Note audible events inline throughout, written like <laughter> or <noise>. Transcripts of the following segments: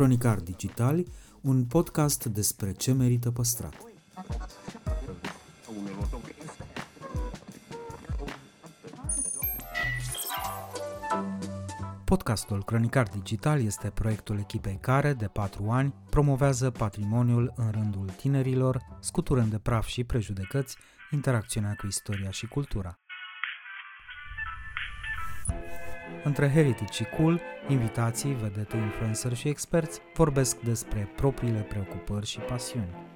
Cronicar Digitali, un podcast despre ce merită păstrat. Podcastul Cronicar Digital este proiectul echipei care, de patru ani, promovează patrimoniul în rândul tinerilor, scuturând de praf și prejudecăți interacțiunea cu istoria și cultura. Între Heritage și Cool, invitații, vedete, influencer și experți vorbesc despre propriile preocupări și pasiuni.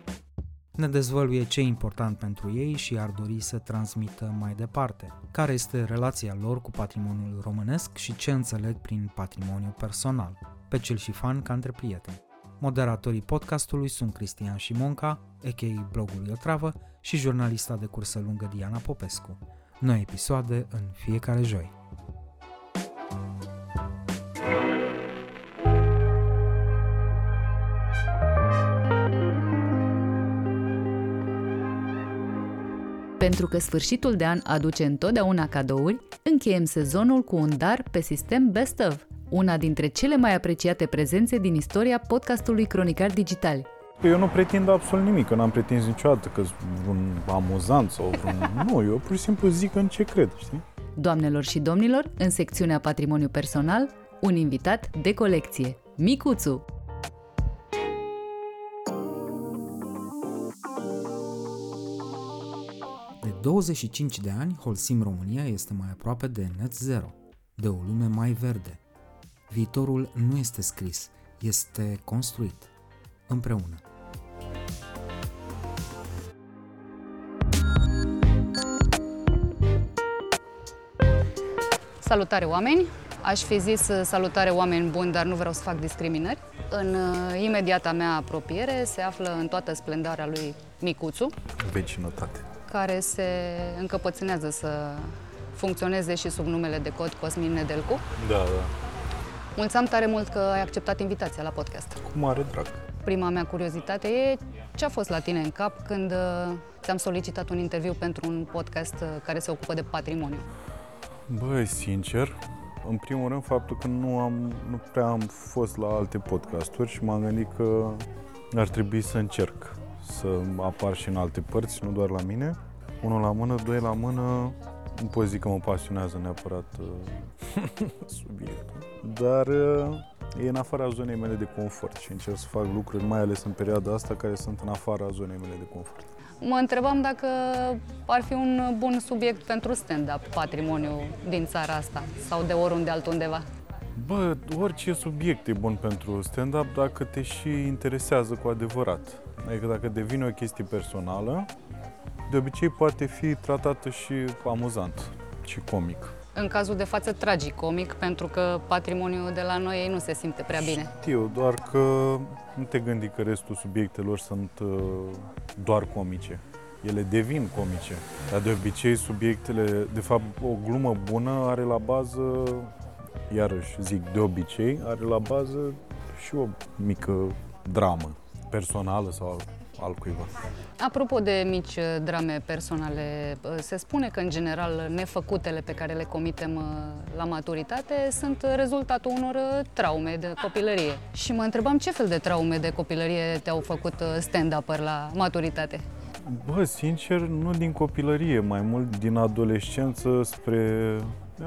Ne dezvăluie ce e important pentru ei și ar dori să transmită mai departe, care este relația lor cu patrimoniul românesc și ce înțeleg prin patrimoniu personal, pe cel și fan ca între prieteni. Moderatorii podcastului sunt Cristian Șimonca, a.k.a. blogul Iotravă, și jurnalista de cursă lungă Diana Popescu. Noi episoade în fiecare joi. Pentru că sfârșitul de an aduce întotdeauna cadouri, încheiem sezonul cu un dar pe sistem Best of, una dintre cele mai apreciate prezențe din istoria podcastului Cronicar Digital. Eu nu pretind absolut nimic, că n-am pretins niciodată că sunt un amuzant sau vreun... <laughs> nu, eu pur și simplu zic în ce cred, știi? Doamnelor și domnilor, în secțiunea Patrimoniu Personal, un invitat de colecție, Micuțu. 25 de ani, Holcim România este mai aproape de net zero, de o lume mai verde. Viitorul nu este scris, este construit, împreună. Salutare oameni! Aș fi zis uh, salutare oameni buni, dar nu vreau să fac discriminări. În uh, imediata mea apropiere se află în toată splendarea lui Micuțu, Vecinătate. Care se încăpățânează să funcționeze și sub numele de cod Cosmin Nedelcu. Da, da. Mulțumim tare mult că ai acceptat invitația la podcast. Cu mare drag. Prima mea curiozitate e ce a fost la tine în cap când uh, ți-am solicitat un interviu pentru un podcast uh, care se ocupă de patrimoniu. Băi, sincer, în primul rând faptul că nu, am, nu prea am fost la alte podcasturi și m-am gândit că ar trebui să încerc să apar și în alte părți, nu doar la mine. Unul la mână, doi la mână, nu pot zic că mă pasionează neapărat uh, <laughs> subiectul, dar uh, e în afara zonei mele de confort și încerc să fac lucruri, mai ales în perioada asta, care sunt în afara zonei mele de confort. Mă întrebam dacă ar fi un bun subiect pentru stand-up, patrimoniu din țara asta sau de oriunde altundeva. Bă, orice subiect e bun pentru stand-up dacă te și interesează cu adevărat. Adică dacă devine o chestie personală, de obicei poate fi tratată și amuzant și comic. În cazul de față tragicomic, pentru că patrimoniul de la noi nu se simte prea bine. Știu, doar că nu te gândi că restul subiectelor sunt uh, doar comice. Ele devin comice, dar de obicei subiectele, de fapt o glumă bună are la bază, iarăși zic de obicei, are la bază și o mică dramă personală sau al cuiva. Apropo de mici uh, drame personale, uh, se spune că, în general, nefăcutele pe care le comitem uh, la maturitate sunt rezultatul unor traume de copilărie. Și mă întrebam ce fel de traume de copilărie te-au făcut stand-up la maturitate? Bă, sincer, nu din copilărie, mai mult din adolescență spre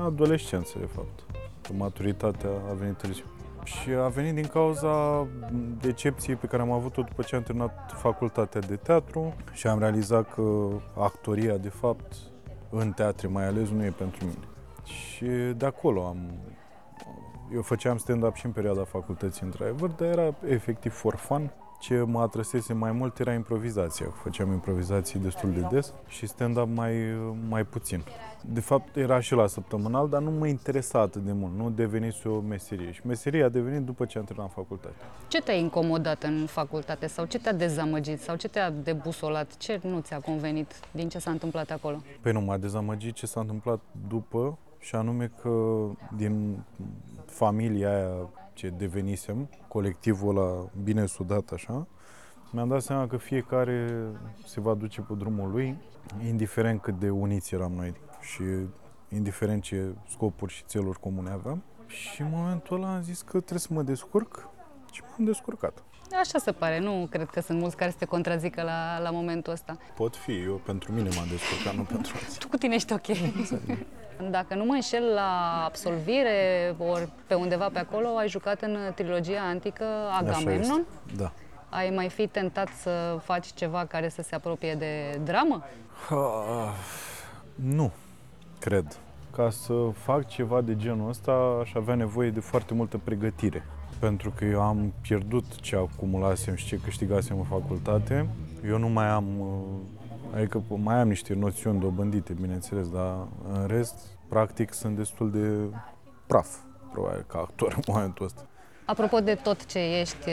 adolescență, de fapt. Că maturitatea a venit târziu. Și a venit din cauza decepției pe care am avut-o după ce am terminat facultatea de teatru și am realizat că actoria, de fapt, în teatre mai ales, nu e pentru mine. Și de acolo am... Eu făceam stand-up și în perioada facultății, într-adevăr, dar era efectiv for fun. Ce mă atrăsese mai mult era improvizația. Făceam improvizații destul de des și stand-up mai, mai puțin. De fapt, era și la săptămânal, dar nu mă interesa atât de mult. Nu devenise o meserie. Și meseria a devenit după ce am terminat facultate. Ce te-a incomodat în facultate sau ce te-a dezamăgit sau ce te-a debusolat? Ce nu ți-a convenit din ce s-a întâmplat acolo? Păi nu, m-a dezamăgit ce s-a întâmplat după și anume că din familia aia ce devenisem, colectivul ăla bine sudat așa, mi-am dat seama că fiecare se va duce pe drumul lui, indiferent cât de uniți eram noi și indiferent ce scopuri și țeluri comune aveam. Și în momentul ăla am zis că trebuie să mă descurc Și m-am descurcat. Așa se pare, nu cred că sunt mulți care să te contrazică la, la momentul ăsta. Pot fi, eu pentru mine m-am descurcat, nu pentru alții. Tu cu tine ești ok. Dacă nu mă înșel la absolvire, ori pe undeva pe acolo, ai jucat în trilogia antică Agamemnon? Da. Ai mai fi tentat să faci ceva care să se apropie de dramă? Uh, nu, cred. Ca să fac ceva de genul ăsta, aș avea nevoie de foarte multă pregătire. Pentru că eu am pierdut ce acumulasem și ce câștigasem în facultate. Eu nu mai am, adică mai am niște noțiuni dobândite, bineînțeles, dar în rest, practic, sunt destul de praf, probabil, ca actor în momentul ăsta. Apropo de tot ce ești,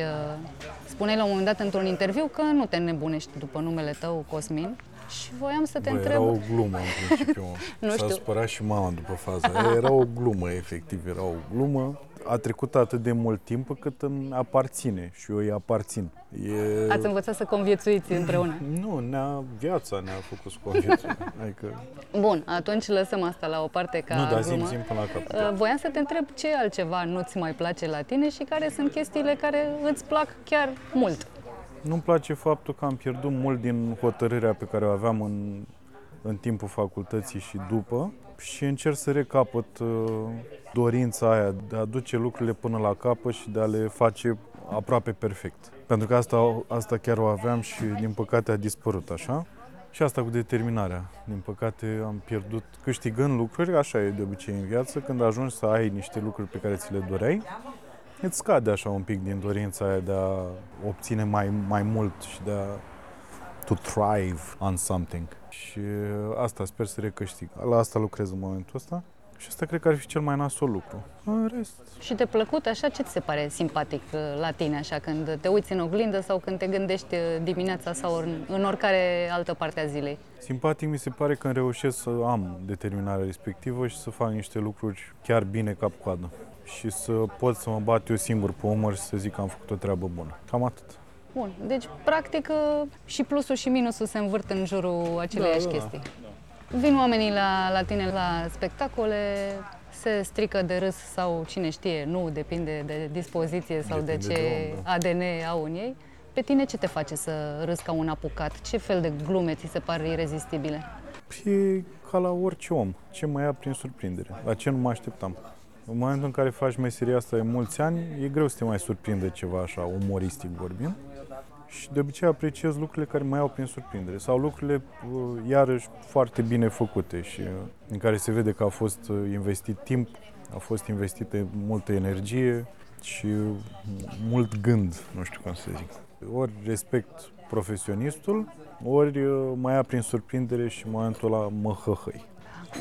spuneai la un moment dat într-un interviu că nu te nebunești după numele tău, Cosmin. Și voiam să te Bă, întreb... Era o glumă în principiu. <laughs> nu S-a știu. spărat și mama după faza aia. Era o glumă, efectiv, era o glumă. A trecut atât de mult timp cât îmi aparține și eu îi aparțin. E... Ați învățat să conviețuiți împreună. <laughs> Nu, ne-a, viața ne-a făcut să conviețuim. <laughs> Adică, Bun, atunci lăsăm asta la o parte ca nu, dar glumă. zim, zim până la capăt. Uh, Voiam să te întreb ce altceva nu-ți mai place la tine și care sunt chestiile care îți plac chiar mult. Nu-mi place faptul că am pierdut mult din hotărârea pe care o aveam în, în timpul facultății și după și încerc să recapăt uh, dorința aia de a duce lucrurile până la capăt și de a le face aproape perfect. Pentru că asta, asta chiar o aveam și din păcate a dispărut așa. Și asta cu determinarea. Din păcate am pierdut câștigând lucruri, așa e de obicei în viață, când ajungi să ai niște lucruri pe care ți le doreai, îți scade așa un pic din dorința aia de a obține mai, mai mult și de a to thrive on something. Și asta sper să recâștig. La asta lucrez în momentul ăsta. Și asta cred că ar fi cel mai nasol lucru. În rest, Și te plăcut așa? Ce ți se pare simpatic uh, la tine așa când te uiți în oglindă sau când te gândești uh, dimineața sau în, în oricare altă parte a zilei? simpatic mi se pare că reușesc să am determinarea respectivă și să fac niște lucruri chiar bine cap-coadă. Și să pot să mă bat eu singur pe umăr și să zic că am făcut o treabă bună. Cam atât. Bun, deci practic uh, și plusul și minusul se învârt în jurul aceleiași Da, da, chestii. Vin oamenii la, la tine la spectacole, se strică de râs sau cine știe, nu, depinde de dispoziție sau Depinde de ce de om, da. ADN au în ei. Pe tine ce te face să râzi ca un apucat? Ce fel de glume ți se par irezistibile? E ca la orice om. Ce mă ia prin surprindere. La ce nu mă așteptam. În momentul în care faci meseria asta de mulți ani, e greu să te mai surprinde ceva așa, umoristic vorbind. Și de obicei apreciez lucrurile care mă iau prin surprindere sau lucrurile, uh, iarăși, foarte bine făcute și uh, în care se vede că a fost uh, investit timp, a fost investită multă energie și uh, mult gând, nu știu cum să zic. Ori respect profesionistul, ori uh, mă ia prin surprindere și în momentul ăla mă hăhăi.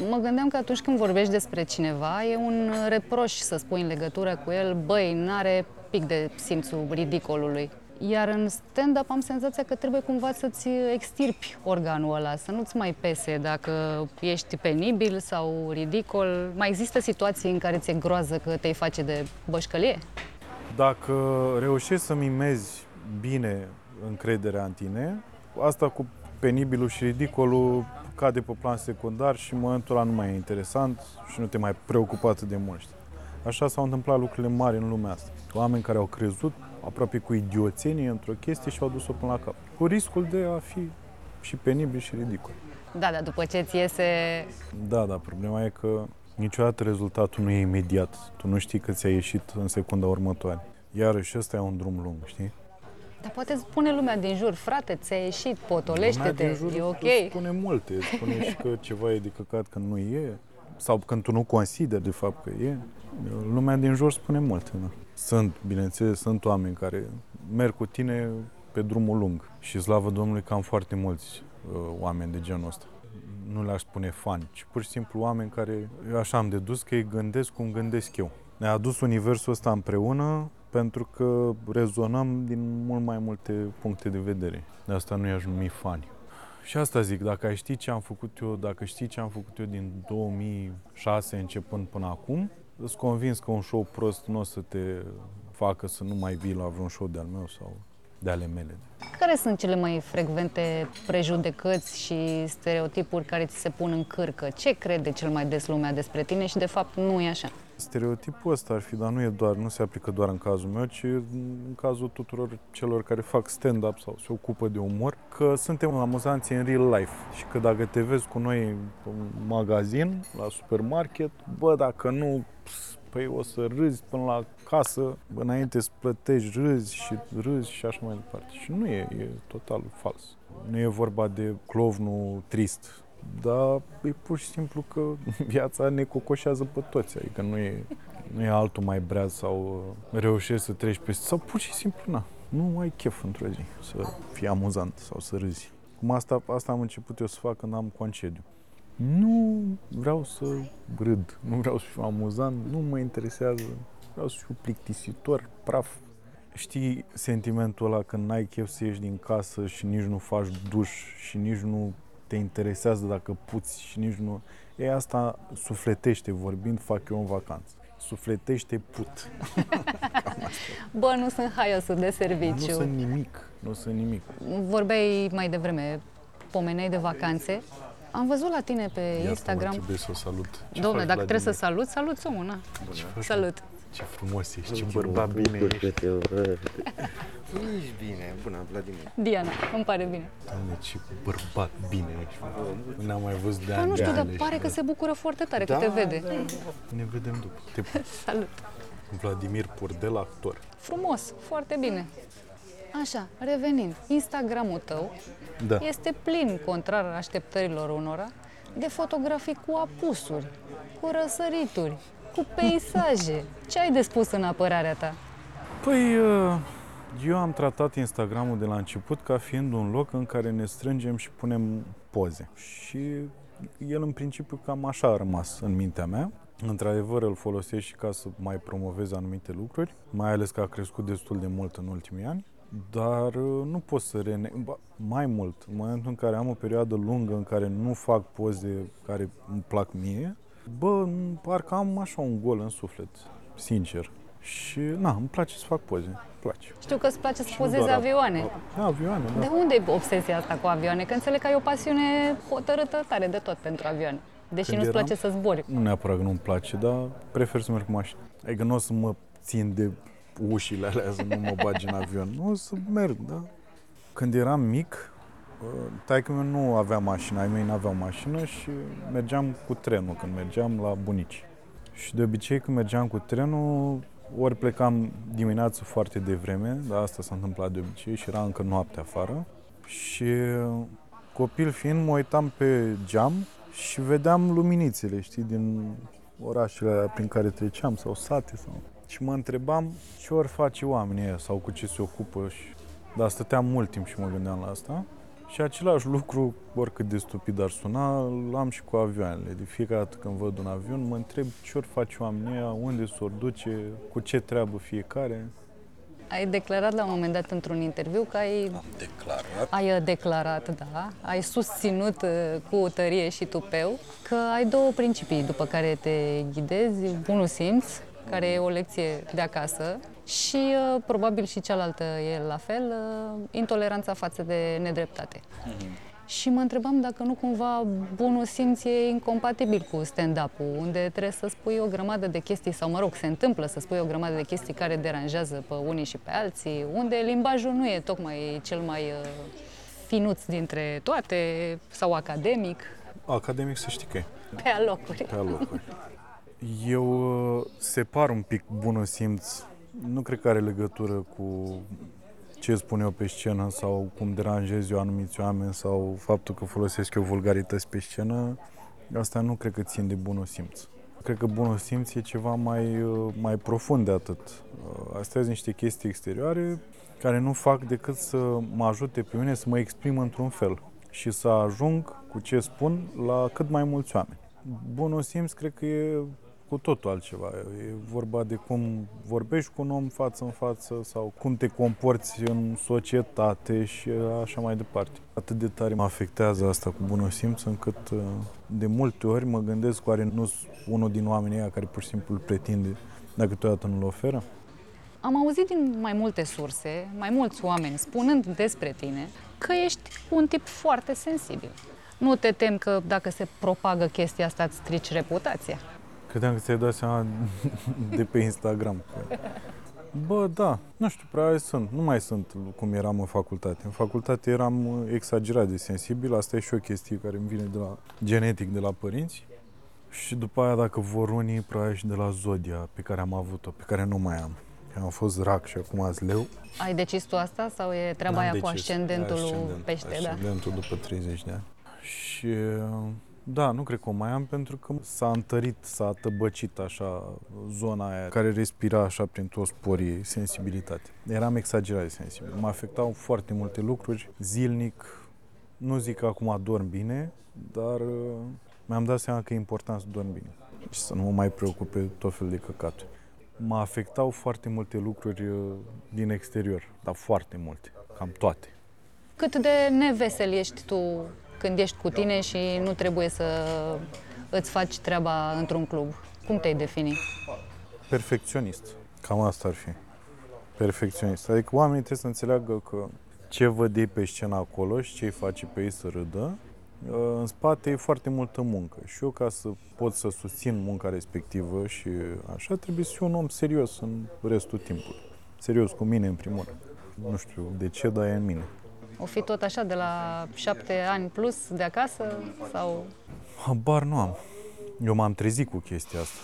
Mă gândeam că atunci când vorbești despre cineva, e un reproș să spui în legătură cu el, băi, n-are pic de simțul ridicolului. Iar în stand-up am senzația că trebuie cumva să-ți extirpi organul ăla, să nu-ți mai pese dacă ești penibil sau ridicol. Mai există situații în care ți-e groază că te-ai face de bășcălie? Dacă reușești să mimezi bine încrederea în tine, asta cu penibilul și ridicolul cade pe plan secundar și în momentul ăla nu mai e interesant și nu te mai preocupa atât de mult. știi? Așa s-au întâmplat lucrurile mari în lumea asta. Oameni care au crezut aproape cu idioțenie într-o chestie și au dus-o până la cap. Cu riscul de a fi și penibil și ridicol. Da, dar după ce ți iese... Da, dar problema e că niciodată rezultatul nu e imediat. Tu nu știi că ți-a ieșit în secunda următoare. Iarăși ăsta e un drum lung, știi? Dar poate spune lumea din jur, frate, ți-a ieșit, Lumea potolește-te, din jur e îți ok. spune multe. Îți Spune și că ceva e de căcat când nu e. Sau când tu nu consideri de fapt că e. Lumea din jur spune multe. Da. Sunt, bineînțeles, sunt oameni care merg cu tine pe drumul lung. Și slavă Domnului că am foarte mulți uh, oameni de genul ăsta. Nu le-aș spune fani, ci pur și simplu oameni care, eu așa am dedus că ei gândesc cum gândesc eu. Ne-a adus universul ăsta împreună pentru că rezonăm din mult mai multe puncte de vedere. De asta nu i-aș numi fani. Și asta zic, dacă ai ști ce am făcut eu, dacă știi ce am făcut eu din 2006 începând până acum, îți convins că un show prost nu o să te facă să nu mai vii la vreun show de-al meu sau de ale mele. Care sunt cele mai frecvente prejudecăți și stereotipuri care ți se pun în cârcă? Ce crede cel mai des lumea despre tine și de fapt nu e așa? Stereotipul ăsta ar fi, dar nu e doar, nu se aplică doar în cazul meu, ci în cazul tuturor celor care fac stand-up sau se ocupă de umor, că suntem amuzanți în real life și că dacă te vezi cu noi în magazin, la supermarket, bă, dacă nu, păi o să râzi până la casă, înainte să plătești, râzi și râzi și așa mai departe. Și nu e, e total fals. Nu e vorba de clovnul trist, dar e pur și simplu că viața ne cocoșează pe toți, adică nu e, nu e altul mai breaz sau reușești să treci peste, sau pur și simplu, na, nu ai chef într-o zi să fii amuzant sau să râzi. Cum asta, asta am început eu să fac când am concediu. Nu vreau să râd, nu vreau să fiu amuzant, nu mă interesează, vreau să fiu plictisitor, praf. Știi sentimentul ăla când n-ai chef să ieși din casă și nici nu faci duș și nici nu te interesează dacă puți și nici nu... E asta sufletește vorbind, fac eu în vacanță. Sufletește put. <laughs> Bă, nu sunt haiosul de serviciu. Nu sunt nimic, nu sunt nimic. Vorbeai mai devreme, pomeneai de vacanțe. Am văzut la tine pe Iată, Instagram. Mă, trebuie să o salut. Ce Domnule, faci, dacă trebuie să Vladimir? salut, salut omul, na. faci, Salut. Ce frumos ești, ce mă bărbat bine bucur ești. că te văd. Ești bine, bună, Vladimir. Diana, îmi pare bine. Doamne, ce bărbat bine ești. Nu ne-am mai văzut de Dar ani nu de știu, dar ani, pare ești, că bă. se bucură foarte tare că Da, te vede. da, Ne vedem după. Te <laughs> pup. Salut. Vladimir Purdel, actor. Frumos, foarte bine. Așa, revenind, Instagramul tău Da. este plin, contrar așteptărilor unora, de fotografii cu apusuri, cu răsărituri, cu peisaje. Ce ai de spus în apărarea ta? Păi, uh, eu am tratat Instagramul de la început ca fiind un loc în care ne strângem și punem poze. Și el în principiu cam așa a rămas în mintea mea. Într-adevăr îl folosesc și ca să mai promovez anumite lucruri, mai ales că a crescut destul de mult în ultimii ani. Dar uh, nu pot să rene... ba, Mai mult, în momentul în care am o perioadă lungă în care nu fac poze care îmi plac mie, bă, parcă am așa un gol în suflet, sincer. Și, na, îmi place să fac poze, îmi place. Știu că îți place să Și nu pozezi doar avioane. Da, avioane, da. De unde e obsesia asta cu avioane? Că înțeleg că ai o pasiune hotărâtă tare de tot pentru avioane. Deși Când nu-ți eram- place să zbori. Nu neapărat că nu-mi place, dar prefer să merg cu mașina. Adică nu o să mă țin de ușile alea să nu mă bagi în avion. Nu o să merg, da. Când eram mic, taică meu nu avea mașină, ai mei n-aveau mașină și mergeam cu trenul când mergeam la bunici. Și de obicei când mergeam cu trenul, ori plecam dimineața foarte devreme, dar asta s-a întâmplat de obicei și era încă noapte afară. Și copil fiind, mă uitam pe geam și vedeam luminițele, știi, din orașele alea prin care treceam sau sate sau... Și mă întrebam ce ori face oamenii ăia sau cu ce se ocupă și... Dar stăteam mult timp și mă gândeam la asta. Și același lucru, oricât de stupid ar suna, l-am și cu avioanele. De fiecare dată când văd un avion, mă întreb ce ori face oamenii ăia, unde s-or duce, cu ce treabă fiecare. Ai declarat la un moment dat într-un interviu că ai, Am declarat. ai uh, declarat, da, ai susținut uh, cu tărie și tupeu că ai două principii după care te ghidezi, bunul simț, care e o lecție de acasă, și uh, probabil și cealaltă e la fel, uh, intoleranța față de nedreptate. Și mă întrebam dacă nu cumva bunul simț e incompatibil cu stand-up-ul, unde trebuie să spui o grămadă de chestii, sau mă rog, se întâmplă să spui o grămadă de chestii care deranjează pe unii și pe alții, unde limbajul nu e tocmai cel mai uh, finuț dintre toate, sau academic, Academic să știi că e. pe alocuri. pe alocuri. <laughs> Eu uh, separ un pic bunul simț. Nu cred că are legătură cu ce spun eu pe scenă sau cum deranjez eu anumiți oameni sau faptul că folosesc eu vulgarități pe scenă. Asta nu cred că țin de bunul simț. Cred că bunul simț e ceva mai, uh, mai profund de atât. Uh, Astea sunt niște chestii exterioare care nu fac decât să mă ajute pe mine să mă exprim într-un fel și să ajung cu ce spun la cât mai mulți oameni. Bunul simț cred că e cu totul altceva. E vorba de cum vorbești cu un om față în față sau cum te comporți în societate și așa mai departe. Atât de tare mă afectează asta cu bunul simț încât uh, de multe ori mă gândesc oare nu sunt unul din oamenii ăia care pur și simplu îl pretinde dacă câteodată nu-l oferă. Am auzit din mai multe surse, mai mulți oameni spunând despre tine că ești un tip foarte sensibil. Nu te tem că dacă se propagă chestia asta îți strici reputația? Credeam că ți-ai dat seama <laughs> de pe Instagram. Bă, da, nu știu, prea sunt. Nu mai sunt cum eram în facultate. În facultate eram exagerat de sensibil. Asta e și o chestie care îmi vine de la genetic, de la părinți. Și după aia, dacă vor unii, probabil și de la Zodia, pe care am avut-o, pe care nu mai am. Am fost rac și acum azi leu. Ai decis tu asta sau e treaba aia cu ascendentul ascendent, pește? Ascendentul da? după 30 de ani. Și da, nu cred că o mai am pentru că s-a întărit, s-a tăbăcit așa zona aia care respira așa prin toți porii sensibilitate. Eram exagerat de sensibil. Mă afectau foarte multe lucruri zilnic. Nu zic că acum dorm bine, dar uh, mi-am dat seama că e important să dorm bine și să nu mă mai preocupe tot felul de căcaturi. Mă afectau foarte multe lucruri uh, din exterior, dar foarte multe, cam toate. Cât de nevesel ești tu când ești cu tine și nu trebuie să îți faci treaba într-un club? Cum te-ai defini? Perfecționist. Cam asta ar fi. Perfecționist. Adică oamenii trebuie să înțeleagă că ce văd ei pe scenă acolo și ce îi face pe ei să râdă, ă, în spate e foarte multă muncă. Și eu, ca să pot să susțin munca respectivă și așa, trebuie să fiu un om serios în restul timpului. Serios cu mine, în primul rând. Nu știu de ce, dar e în mine. O fi tot așa de la șapte ani plus de acasă sau... Habar nu am. Eu m-am trezit cu chestia asta.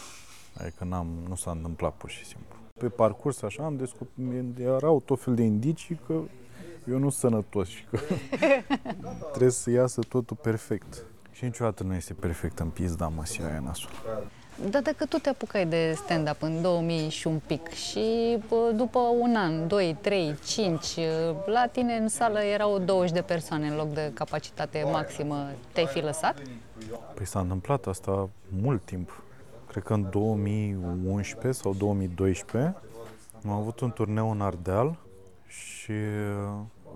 Adică n-am, nu s-a întâmplat pur și simplu. Pe parcurs așa am descoperit, erau tot fel de indicii că eu nu sunt sănătos și că <laughs> trebuie să iasă totul perfect. Și niciodată nu este perfect în pizda măsia aia nasul. Dar dacă tu te apucai de stand-up în 2000 și un pic și după un an, 2, 3, 5, la tine în sală erau 20 de persoane în loc de capacitate maximă, te-ai fi lăsat? Păi s-a întâmplat asta mult timp. Cred că în 2011 sau 2012 am avut un turneu în Ardeal și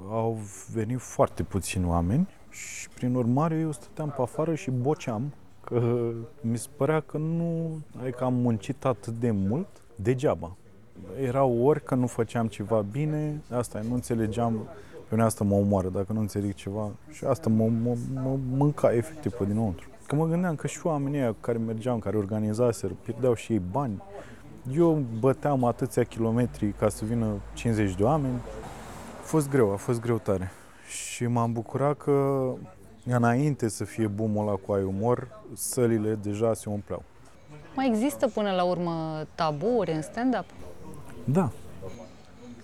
au venit foarte puțini oameni și prin urmare eu stăteam pe afară și boceam că mi se părea că nu, adică am muncit atât de mult degeaba. Erau ori că nu făceam ceva bine, asta nu înțelegeam, pe mine asta mă omoară dacă nu înțeleg ceva și asta mă, mă, mă mânca efectiv pe dinăuntru. Că mă gândeam că și oamenii aia care mergeam, care organizaseră, pierdeau și ei bani. Eu băteam atâția kilometri ca să vină 50 de oameni. A fost greu, a fost greu tare. Și m-am bucurat că înainte să fie boomul ăla cu ai umor, sălile deja se umpleau. Mai există până la urmă taburi în stand-up? Da.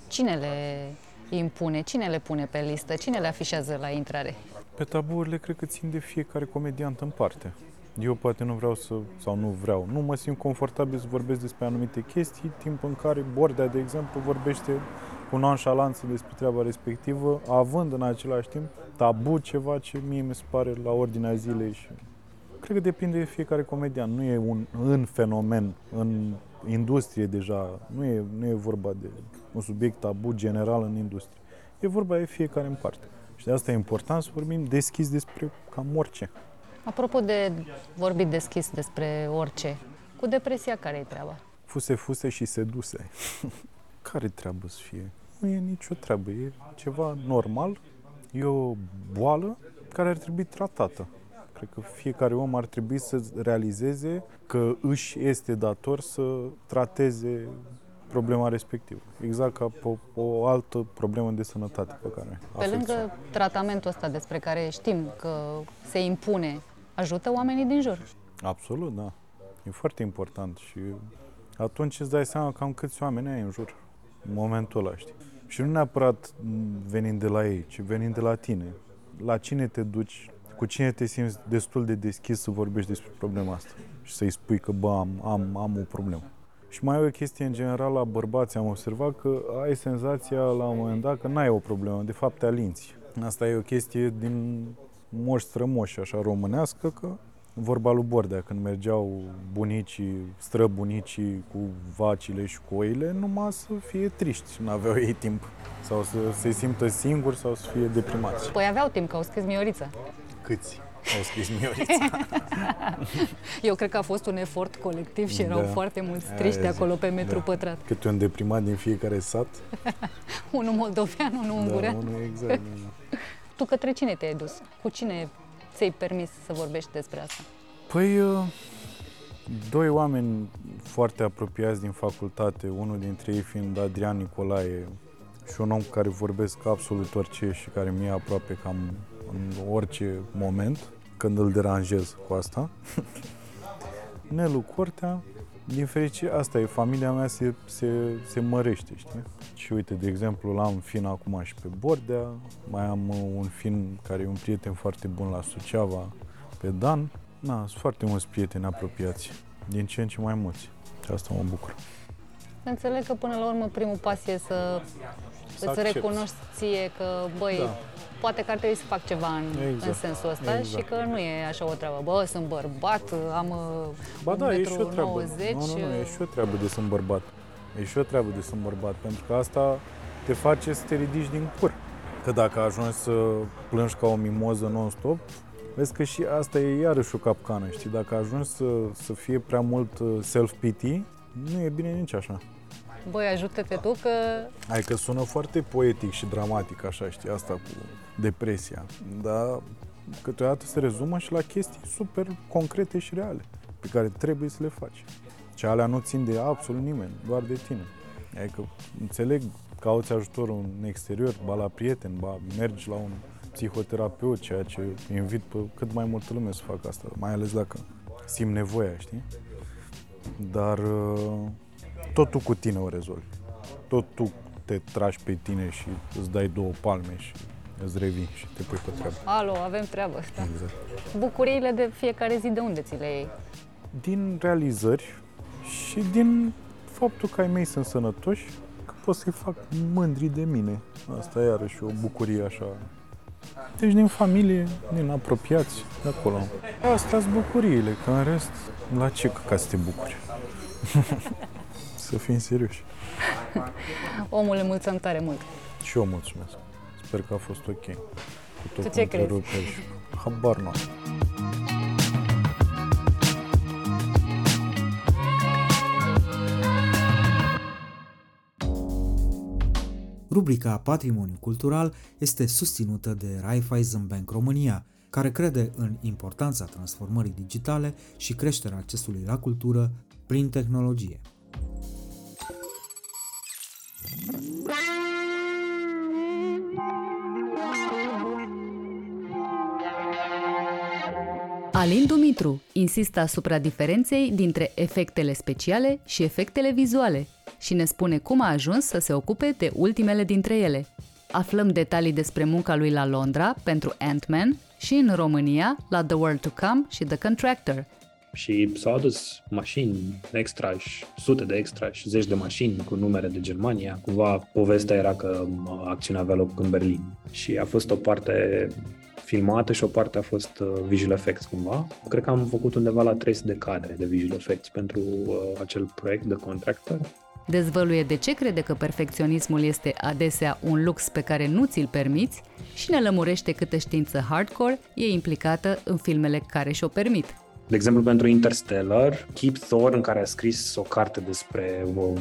Cine le impune? Cine le pune pe listă? Cine le afișează la intrare? Pe taburile cred că țin de fiecare comediant în parte. Eu poate nu vreau să, sau nu vreau, nu mă simt confortabil să vorbesc despre anumite chestii, timp în care Bordea, de exemplu, vorbește cu nonșalanță despre treaba respectivă, având în același timp tabu ceva ce mie mi se pare la ordinea zilei și cred că depinde de fiecare comedian. Nu e un în fenomen, în industrie deja, nu e, nu e vorba de un subiect tabu general în industrie. E vorba de fiecare în parte. Și de asta e important să vorbim deschis despre cam orice. Apropo de vorbit deschis despre orice, cu depresia care e treaba? Fuse, fuse și seduse. <laughs> care treabă să fie? Nu e nicio treabă, e ceva normal, e o boală care ar trebui tratată. Cred că fiecare om ar trebui să realizeze că își este dator să trateze problema respectivă. Exact ca o, o altă problemă de sănătate pe care Pe lângă tratamentul ăsta despre care știm că se impune, ajută oamenii din jur? Absolut, da. E foarte important și atunci îți dai seama cam câți oameni ai în jur în momentul ăla, știi? Și nu neapărat venind de la ei, ci venind de la tine. La cine te duci, cu cine te simți destul de deschis să vorbești despre problema asta și să-i spui că, bă, am, am, am o problemă. Și mai e o chestie în general la bărbați, am observat că ai senzația la un moment dat că n-ai o problemă, de fapt te alinți. Asta e o chestie din moș strămoși, așa românească, că vorba lui Bordea, când mergeau bunicii, străbunicii cu vacile și cu oile, numai să fie triști, nu aveau ei timp. Sau să se simtă singuri sau să fie deprimați. Păi aveau timp, că au scris Miorița. Câți? au scris Miorița. <laughs> Eu cred că a fost un efort colectiv și erau Da. foarte mulți Aia triști zic, acolo pe metru da. pătrat. Câte un deprimat din fiecare sat. <laughs> Unul moldovean, unul ungurean. Da, unul exact. da. <laughs> Tu către cine te-ai dus? Cu cine ți-ai permis să vorbești despre asta? Păi, uh, doi oameni foarte apropiați din facultate, unul dintre ei fiind Adrian Nicolae și un om cu care vorbesc absolut orice și care mi-e aproape cam în orice moment, când îl deranjez cu asta. <laughs> Nelu Cortea, din fericire, asta e, familia mea se, se, se mărește, știi? Și uite, de exemplu, l-am fin acum și pe Bordea, mai am uh, un fin care e un prieten foarte bun la Suceava, pe Dan. Na, sunt foarte mulți prieteni apropiați, din ce în ce mai mulți. Și asta mă bucur. Înțeleg că până la urmă primul pas e să, Să îți accepti. recunoști ție că, băi, Da. poate că ar trebui să fac ceva în, Exact. în sensul ăsta Exact. și că nu e așa o treabă. Bă, sunt bărbat, am uh, Ba da, e și o treabă. 90, Nu, nu, nu, e și o treabă de sunt bărbat. E și o treabă de sunt bărbat, pentru că asta te face să te ridici din cur. Că dacă ajungi să plângi ca o mimoză non-stop, vezi că și asta e iarăși o capcană, știi? Dacă ajungi să, să fie prea mult uh, self-pity, nu e bine nici așa. Băi, ajută-te tu că Hai că sună foarte poetic și dramatic așa, știi, asta cu depresia. Dar câteodată se rezumă și la chestii super concrete și reale, pe care trebuie să le faci. Și alea nu țin de absolut nimeni, doar de tine. Adică înțeleg, cauți ajutorul în exterior, ba la prieten, ba mergi la un psihoterapeut, ceea ce invit pe cât mai multă lume să facă asta, mai ales dacă simt nevoia, știi? Dar uh, tot tu cu tine o rezolvi tot tu te tragi pe tine și îți dai două palme și îți revii și te pui pe treabă. alo, avem treabă. Da. Exact. Bucuriile de fiecare zi de unde ți le iei? Din realizări și din faptul că ai mei sunt sănătoși, că pot să-i fac mândri de mine. Asta e iarăși o bucurie așa. Deci din familie, din apropiați, de acolo. Astea sunt bucuriile, că în rest, la ce ca să te bucuri? <laughs> să fim serioși. Omule, mulțumim tare mult. Și eu mulțumesc. Sper că a fost ok. Cu tot Tu cu ce crezi? întreruperi și- Habar nu Rubrica Patrimoniu Cultural este susținută de Raiffeisen Bank România, care crede în importanța transformării digitale și creșterea accesului la cultură prin tehnologie. Alin Dumitru insistă asupra diferenței dintre efectele speciale și efectele vizuale și ne spune cum a ajuns să se ocupe de ultimele dintre ele. Aflăm detalii despre munca lui la Londra pentru Ant-Man și în România la The World to Come și The Contractor. și s-au adus mașini extra și sute de extra și zeci de mașini cu numere de Germania. Cumva povestea era că mă, acțiunea avea loc în Berlin și a fost o parte filmată și o parte a fost uh, visual effects cumva. Cred că am făcut undeva la 300 de cadre de visual effects pentru uh, acel proiect de contractor. Dezvăluie de ce crede că perfecționismul este adesea un lux pe care nu ți-l permiți și ne lămurește câtă știință hardcore e implicată în filmele care și-o permit. De exemplu, pentru Interstellar, Kip Thorne, care a scris o carte despre uh,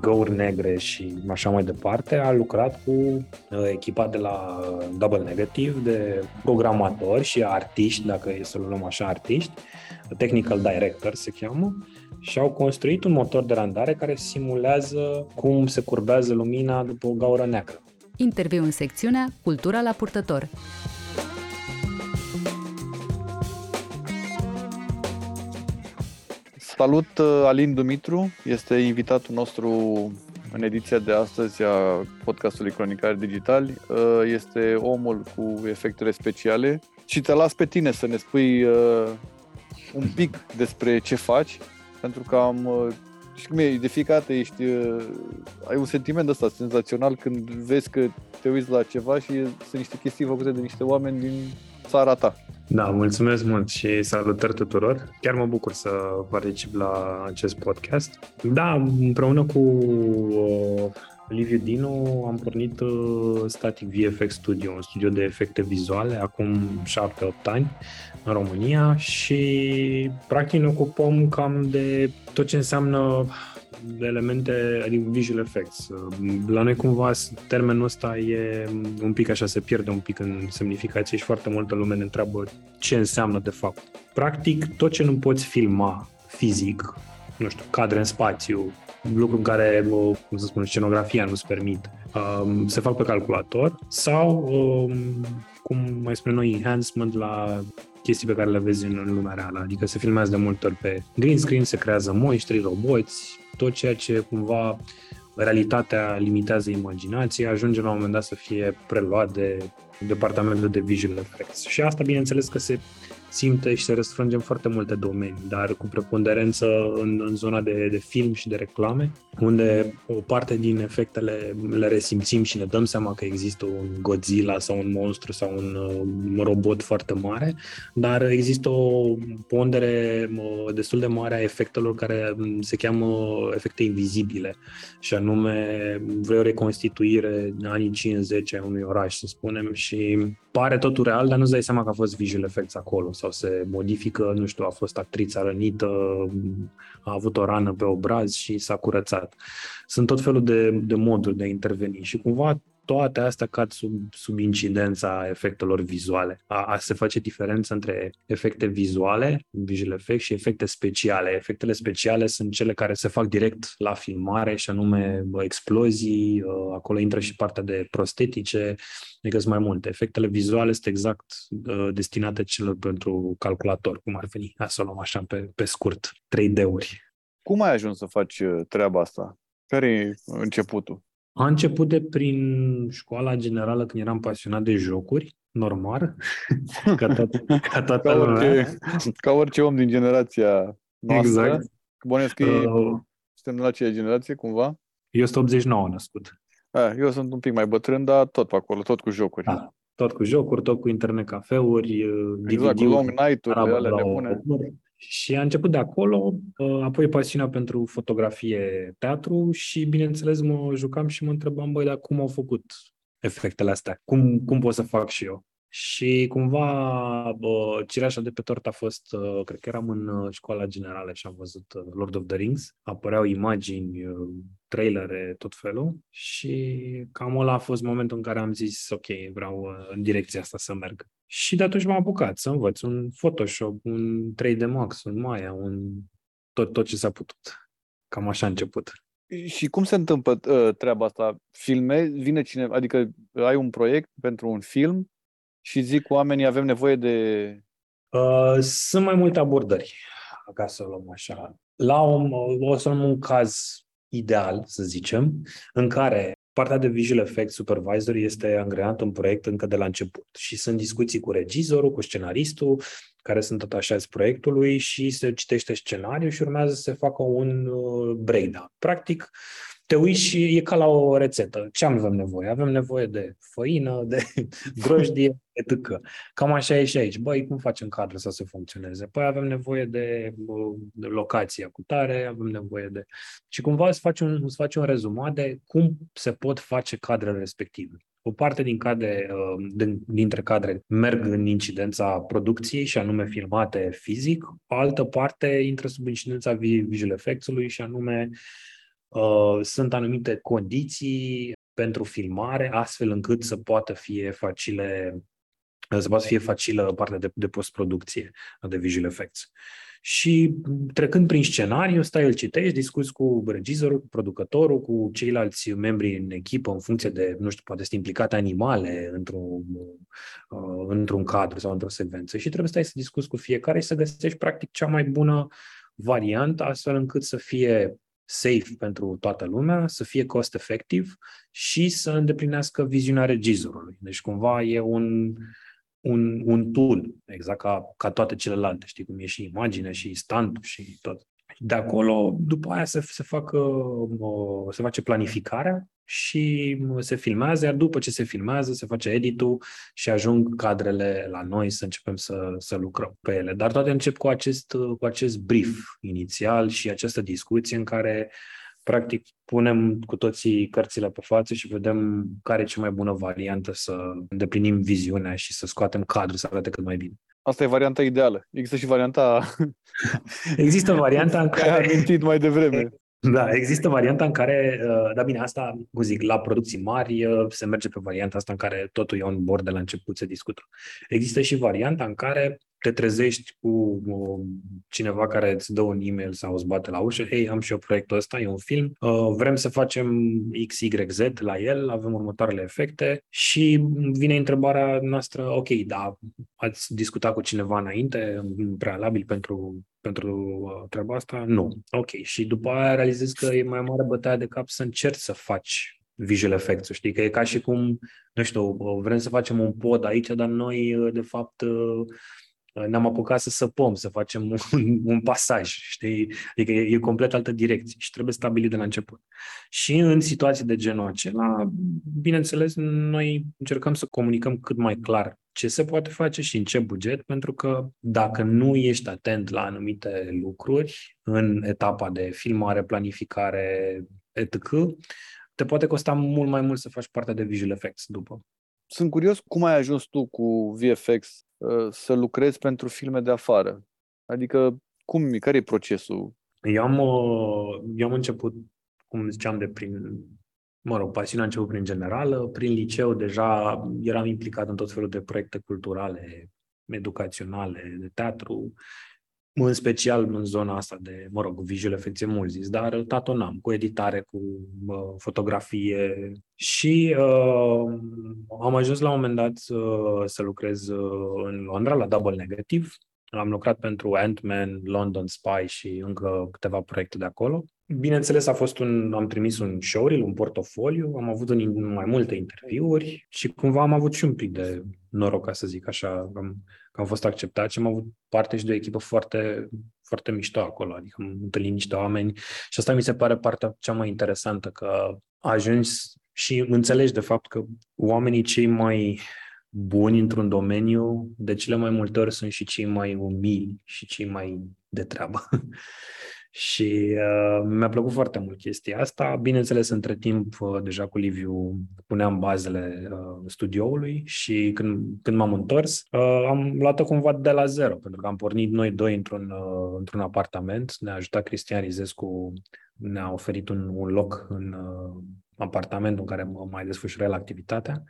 găuri negre și așa mai departe, a lucrat cu uh, echipa de la uh, Double Negative de programatori și artiști, dacă e să luăm așa artiști, technical director se cheamă, și au construit un motor de randare care simulează cum se curbează lumina după o gaură neagră. Interviu în secțiunea Cultura la purtător. Salut, uh, Alin Dumitru, este invitatul nostru în ediția de astăzi a podcastului Cronicari Digitali. Uh, Este omul cu efectele speciale și te las pe tine să ne spui uh, un pic despre ce faci, pentru că am uh, și cum e, de fiecare dată ești, uh, ai un sentiment ăsta senzațional când vezi că te uiți la ceva și sunt niște chestii făcute de niște oameni din țara ta. Da, mulțumesc mult și salutări tuturor. Chiar mă bucur să particip la acest podcast. Da, împreună cu uh, Liviu Dinu, am pornit uh, Static VFX Studio, un studio de efecte vizuale, acum 7-8 ani în România și practic ne ocupăm cam de tot ce înseamnă elemente, adică visual effects. La noi cumva termenul ăsta e un pic așa, se pierde un pic în semnificație și foarte multă lume ne întreabă ce înseamnă de fapt. Practic, tot ce nu poți filma fizic, nu știu, cadre în spațiu, lucruri în care, cum să spun, scenografia nu-ți permit, um, se fac pe calculator sau, um, cum mai spunem noi, enhancement la chestii pe care le vezi în, în lumea reală. Adică se filmează de multe ori pe green screen, se creează monștri, roboți, tot ceea ce cumva realitatea limitează imaginația, ajunge la un moment dat să fie preluat de departamentul de visual effects. Și asta, bineînțeles, că se simte și se răsfrânge în foarte multe domenii, dar cu preponderență în, în zona de, de film și de reclame, unde o parte din efectele le resimțim și ne dăm seama că există un Godzilla sau un monstru sau un, un robot foarte mare, dar există o pondere destul de mare a efectelor care se cheamă efecte invizibile, și anume vreo reconstituire în anii 50 a unui oraș, să spunem, și pare totul real, dar nu-ți dai seama că a fost visual effects acolo sau se modifică, nu știu, a fost actrița rănită, a avut o rană pe obraz și s-a curățat. Sunt tot felul de, de moduri de a interveni și cumva toate astea cad sub, sub incidența efectelor vizuale. A, a se face diferență între efecte vizuale, visual effect, și efecte speciale. Efectele speciale sunt cele care se fac direct la filmare, și anume explozii, ă, acolo intră și partea de prostetice, adică sunt mai multe. Efectele vizuale sunt exact uh, destinate celor pentru calculator, cum ar veni, să o luăm așa pe, pe scurt, 3D-uri. Cum ai ajuns să faci treaba asta? Care e începutul? A început de prin școala generală când eram pasionat de jocuri, normal, <laughs> ca, toată, ca toată ca lumea. orice, ca orice om din generația noastră. Exact. Bănuiesc că uh, suntem de la aceea generație, cumva? Eu sunt 89 născut. A, eu sunt un pic mai bătrân, dar tot pe acolo, tot cu jocuri. Da. Tot cu jocuri, tot cu internet cafeuri, exact, cu long night-uri, alea nebune. Și a început de acolo, apoi pasiunea pentru fotografie, teatru și, bineînțeles, mă jucam și mă întrebam, băi, dar cum au făcut efectele astea? Cum, cum pot să fac și eu? Și cumva bă, cireașa de pe tort a fost, cred că eram în școala generală și am văzut Lord of the Rings, apăreau imagini, trailere, tot felul și cam ăla a fost momentul în care am zis, ok, vreau în direcția asta să merg. Și de atunci m-am apucat să învăț un Photoshop, un 3D Max, un Maya, un tot, tot ce s-a putut. Cam așa a început. Și cum se întâmplă uh, treaba asta? Filme, vine cineva, adică ai un proiect pentru un film și zic oamenii avem nevoie de... Uh, sunt mai multe abordări, ca să o luăm așa. La un, o să luăm un caz ideal, să zicem, în care partea de visual effect supervisor este angrenată în proiect încă de la început și sunt discuții cu regizorul, cu scenaristul, care sunt atașați proiectului și se citește scenariul și urmează să se facă un uh, breakdown. Practic, te uiți și e ca la o rețetă. Ce avem nevoie? Avem nevoie de făină, <laughs> de drojdie, etc. Cam așa e și aici. Băi, cum facem cadrul să se funcționeze? Păi avem nevoie de, de locația cu tare, avem nevoie de... Și cumva îți faci un, îți faci un rezumat de cum se pot face cadrele respective. O parte din cadre, dintre cadre merg în incidența producției și anume filmate fizic, o altă parte intră sub incidența visual effects-ului și anume Uh, sunt anumite condiții pentru filmare, astfel încât să poată fi facile să poată fi facilă partea de, de postproducție de visual effects. Și trecând prin scenariu, stai, îl citești, discuți cu regizorul, cu producătorul, cu ceilalți membri în echipă, în funcție de, nu știu, poate sunt implicate animale într-un, uh, într-un cadru sau într-o secvență și trebuie să stai să discuți cu fiecare și să găsești practic cea mai bună variantă, astfel încât să fie safe pentru toată lumea, să fie cost efectiv și să îndeplinească viziunea regizorului. Deci cumva e un, un, un tool, exact ca, ca toate celelalte, știi cum e și imagine și stand și tot. De acolo, după aia se, se, facă, se face planificarea și se filmează, iar după ce se filmează, se face editul și ajung cadrele la noi să începem să, să lucrăm pe ele. Dar toate încep cu acest, cu acest brief inițial și această discuție în care practic punem cu toții cărțile pe față și vedem care e cea mai bună variantă să îndeplinim viziunea și să scoatem cadrul să arate cât mai bine. Asta e varianta ideală. Există și varianta... <laughs> <laughs> Există varianta în care... Ai amintit mai devreme. Da, există varianta în care, uh, da bine, asta, cum zic, la producții mari uh, se merge pe varianta asta în care totul e on board de la început, se discută. Există și varianta în care te trezești cu cineva care îți dă un e-mail sau îți bate la ușă, hei, am și eu proiectul ăsta, e un film, uh, vrem să facem XYZ la el, avem următoarele efecte și vine întrebarea noastră, ok, da, ați discutat cu cineva înainte, în prealabil pentru pentru uh, treaba asta? Nu. Ok. Și după aia realizezi că e mai mare bătaia de cap să încerci să faci visual effects știi? Că e ca și cum, nu știu, vrem să facem un pod aici, dar noi, uh, de fapt, ne-am apucat să săpăm, să facem un, <laughs> un pasaj, știi? Adică e, e complet altă direcție și trebuie stabilit de la început. Și în situații de genul acela, bineînțeles, noi încercăm să comunicăm cât mai clar ce se poate face și în ce buget, pentru că dacă nu ești atent la anumite lucruri în etapa de filmare, planificare, etc., te poate costa mult mai mult să faci partea de visual effects după. Sunt curios cum ai ajuns tu cu VFX Uh, să lucrezi pentru filme de afară? Adică, cum, care e procesul? Eu am, uh, eu am început, cum ziceam, de prin, mă rog, pasiunea a început prin generală, prin liceu deja eram implicat în tot felul de proiecte culturale, educaționale, de teatru, în special în zona asta de, mă rog, visual effects mult zis, dar tatonam cu editare, cu uh, fotografie și uh, am ajuns la un moment dat uh, să lucrez uh, în Londra, la Double Negative. Am lucrat pentru Ant-Man, London Spy și încă câteva proiecte de acolo. Bineînțeles, a fost un, am trimis un showreel, un portofoliu, am avut un, mai multe interviuri și cumva am avut și un pic de noroc, ca să zic așa, am, că am fost acceptat și am avut parte și de o echipă foarte, foarte mișto acolo, adică am întâlnit niște oameni și asta mi se pare partea cea mai interesantă, că ajungi și înțelegi de fapt că oamenii cei mai buni într-un domeniu, de cele mai multe ori sunt și cei mai umili și cei mai de treabă. <laughs> Și uh, mi-a plăcut foarte mult chestia asta. Bineînțeles, între timp, uh, deja cu Liviu puneam bazele uh, studioului și când, când m-am întors, uh, am luat-o cumva de la zero, pentru că am pornit noi doi într-un, uh, într-un apartament. Ne-a ajutat Cristian Rizescu, ne-a oferit un, un loc în uh, apartamentul în care mă mai desfășură activitatea.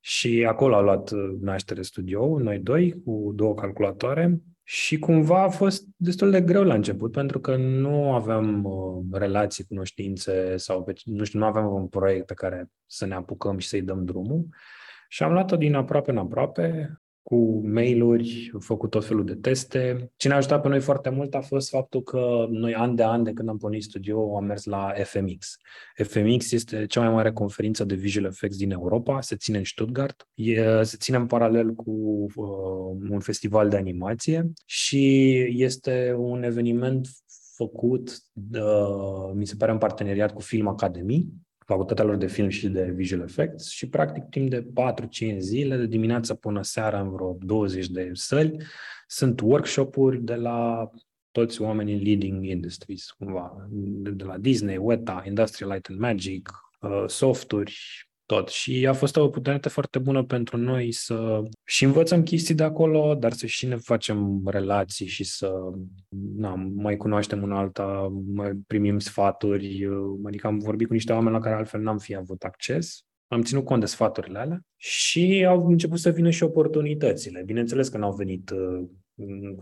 Și acolo a luat uh, naștere studioul, noi doi, cu două calculatoare și cumva a fost destul de greu la început, pentru că nu aveam uh, relații, cunoștințe sau, pe, nu știu, nu aveam un proiect pe care să ne apucăm și să-i dăm drumul. Și am luat-o din aproape în aproape cu mail-uri, făcut tot felul de teste. Ce ne-a ajutat pe noi foarte mult a fost faptul că noi an de an de când am pornit studio am mers la FMX. FMX este cea mai mare conferință de visual effects din Europa, se ține în Stuttgart, e, se ține în paralel cu uh, un festival de animație și este un eveniment făcut, uh, mi se pare, în parteneriat cu Film Academy, facultatea lor de film și de visual effects și practic timp de 4-5 zile, de dimineață până seara în vreo 20 de săli, sunt workshop-uri de la toți oamenii leading industries, cumva, de la Disney, Weta, Industrial Light and Magic, uh, softuri, tot. Și a fost o oportunitate foarte bună pentru noi să și învățăm chestii de acolo, dar să și ne facem relații și să na, mai cunoaștem un alta, mai primim sfaturi. Adică am vorbit cu niște oameni la care altfel n-am fi avut acces. Am ținut cont de sfaturile alea și au început să vină și oportunitățile. Bineînțeles că n-au venit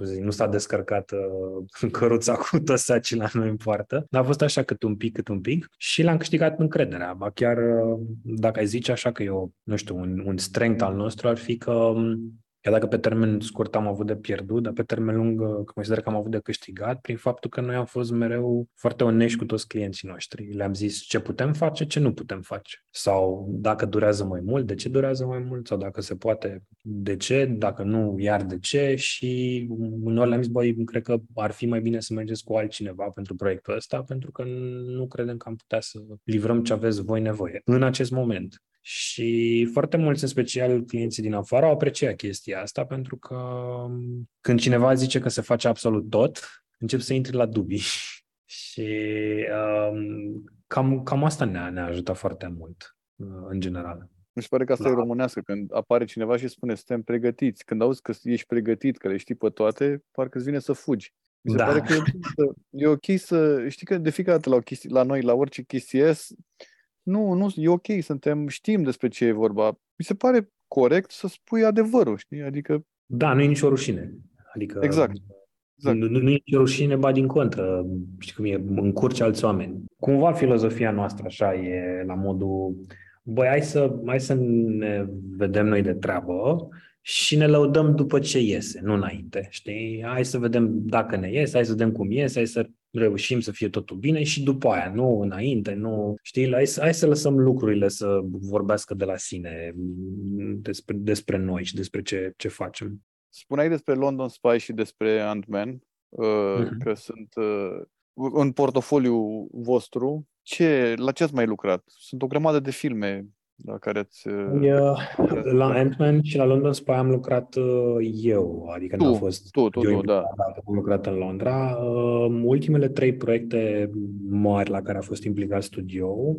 zic, nu s-a descărcat uh, <laughs> căruța cu toți sacii la noi în poartă, dar a fost așa cât un pic, cât un pic și l-am câștigat încrederea. Ba chiar, uh, dacă ai zice așa că eu, nu știu, un, un strength al nostru ar fi că um, Chiar dacă pe termen scurt am avut de pierdut, dar pe termen lung uh, consider că am avut de câștigat prin faptul că noi am fost mereu foarte onești cu toți clienții noștri. Le-am zis ce putem face, ce nu putem face. Sau dacă durează mai mult, de ce durează mai mult? Sau dacă se poate, de ce? Dacă nu, iar de ce? Și uneori le-am zis, băi, cred că ar fi mai bine să mergeți cu altcineva pentru proiectul ăsta, pentru că nu credem că am putea să livrăm ce aveți voi nevoie în acest moment. Și foarte mulți, în special clienții din afară, au apreciat chestia asta pentru că um, când cineva zice că se face absolut tot, încep să intri la dubii. <laughs> și cam, cam asta ne-a, ne-a ajutat foarte mult, în general. Mi se pare că asta da. e Da. românească, când apare cineva și spune suntem pregătiți. Când auzi că ești pregătit, că le știi pe toate, parcă îți vine să fugi. Mi se Da. pare că e ok, să, e ok să... Știi că de fiecare dată la, o chestie, la noi, la orice chestie ies, nu, nu, e ok, suntem, știm despre ce e vorba. Mi se pare corect să spui adevărul, știi? Adică, Da, nu e nicio rușine. Adică Exact. Exact. Nu, nu, nu e nicio rușine, ba din contră, știi cum e, încurci alți oameni. Cumva filozofia noastră așa e la modul, băi, hai să, hai să ne vedem noi de treabă și ne lăudăm după ce iese, nu înainte, știi? Hai să vedem dacă ne iese, hai să vedem cum iese, hai să reușim să fie totul bine și după aia, nu înainte, nu, știi? Hai să, hai să lăsăm lucrurile să vorbească de la sine despre, despre noi și despre ce, ce facem. spuneai despre London Spy și despre Ant-Man, uh, Mhm. că sunt uh, în portofoliu vostru. Ce, la ce ați mai lucrat? Sunt o grămadă de filme la care ați... uh, Eu, la Ant-Man și la London Spy am lucrat uh, eu, adică nu Tu, a fost tu, tu, eu tu, implicat, da. dar am lucrat în Londra. Uh, Ultimele trei proiecte mari la care a fost implicat studio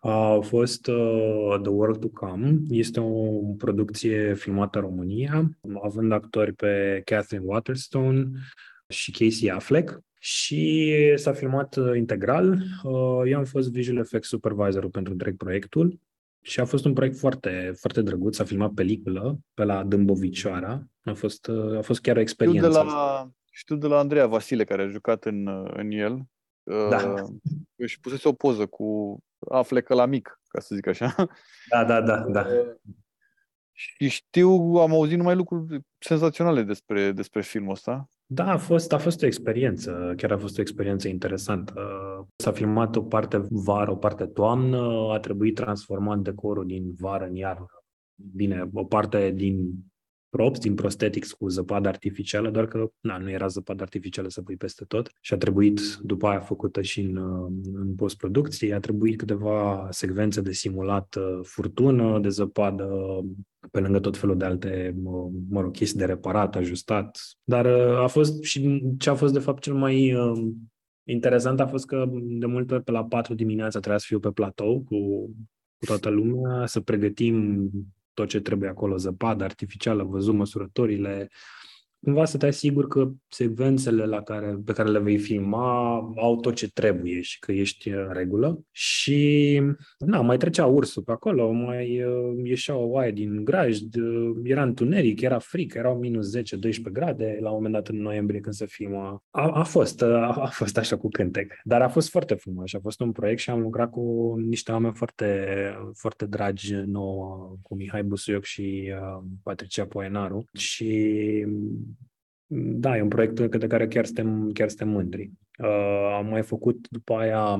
au fost uh, The World to Come. Este o producție filmată în România, având actori pe Catherine Waterstone și Casey Affleck. Și s-a filmat uh, integral. Uh, Eu am fost visual effects supervisorul pentru întreg proiectul. Și a fost un proiect foarte, foarte drăguț, s-a filmat peliculă pe la Dâmbovicioara. A fost, a fost chiar o Știu experiență. de la, știu de la Andreea Vasile, care a jucat în, uh, în el. Da. Uh, Își pusese o poză cu Affleck la mic, ca să zic așa. Da, da, da, da. Și știu, am auzit numai lucruri senzaționale despre, despre filmul ăsta. Da, a fost, a fost o experiență, chiar a fost o experiență interesantă. S-a filmat o parte vară, o parte toamnă, a trebuit transformat decorul din vară în iarnă. Bine, o parte din props, din prosthetics cu zăpadă artificială, doar că na, nu era zăpadă artificială să pui peste tot și a trebuit după aia făcută și în, în postproducție, a trebuit câteva secvențe de simulat uh, furtună, de zăpadă, pe lângă tot felul de alte, mă, mă rog, chestii de reparat, ajustat. Dar uh, a fost și ce a fost de fapt cel mai uh, interesant a fost că de multe ori pe la 4 dimineața trebuia să fiu pe platou cu, cu toată lumea, să pregătim tot ce trebuie acolo, zăpadă artificială, văzut măsurătorile, cumva să te asiguri că secvențele la care, pe care le vei filma au tot ce trebuie și că ești în regulă. Și na, mai trecea ursul pe acolo, mai uh, ieșea o oaie din grajd, uh, era întuneric, era frică, erau minus 10-12 grade la un moment dat în noiembrie când se filma. A, a fost, uh, a, a fost așa cu cântec, dar a fost foarte frumos, a fost un proiect și am lucrat cu niște oameni foarte, foarte dragi nouă, cu Mihai Busuioc și uh, Patricia Poenaru și da, e un proiect de care chiar suntem, chiar suntem mândri. Uh, am mai făcut după aia,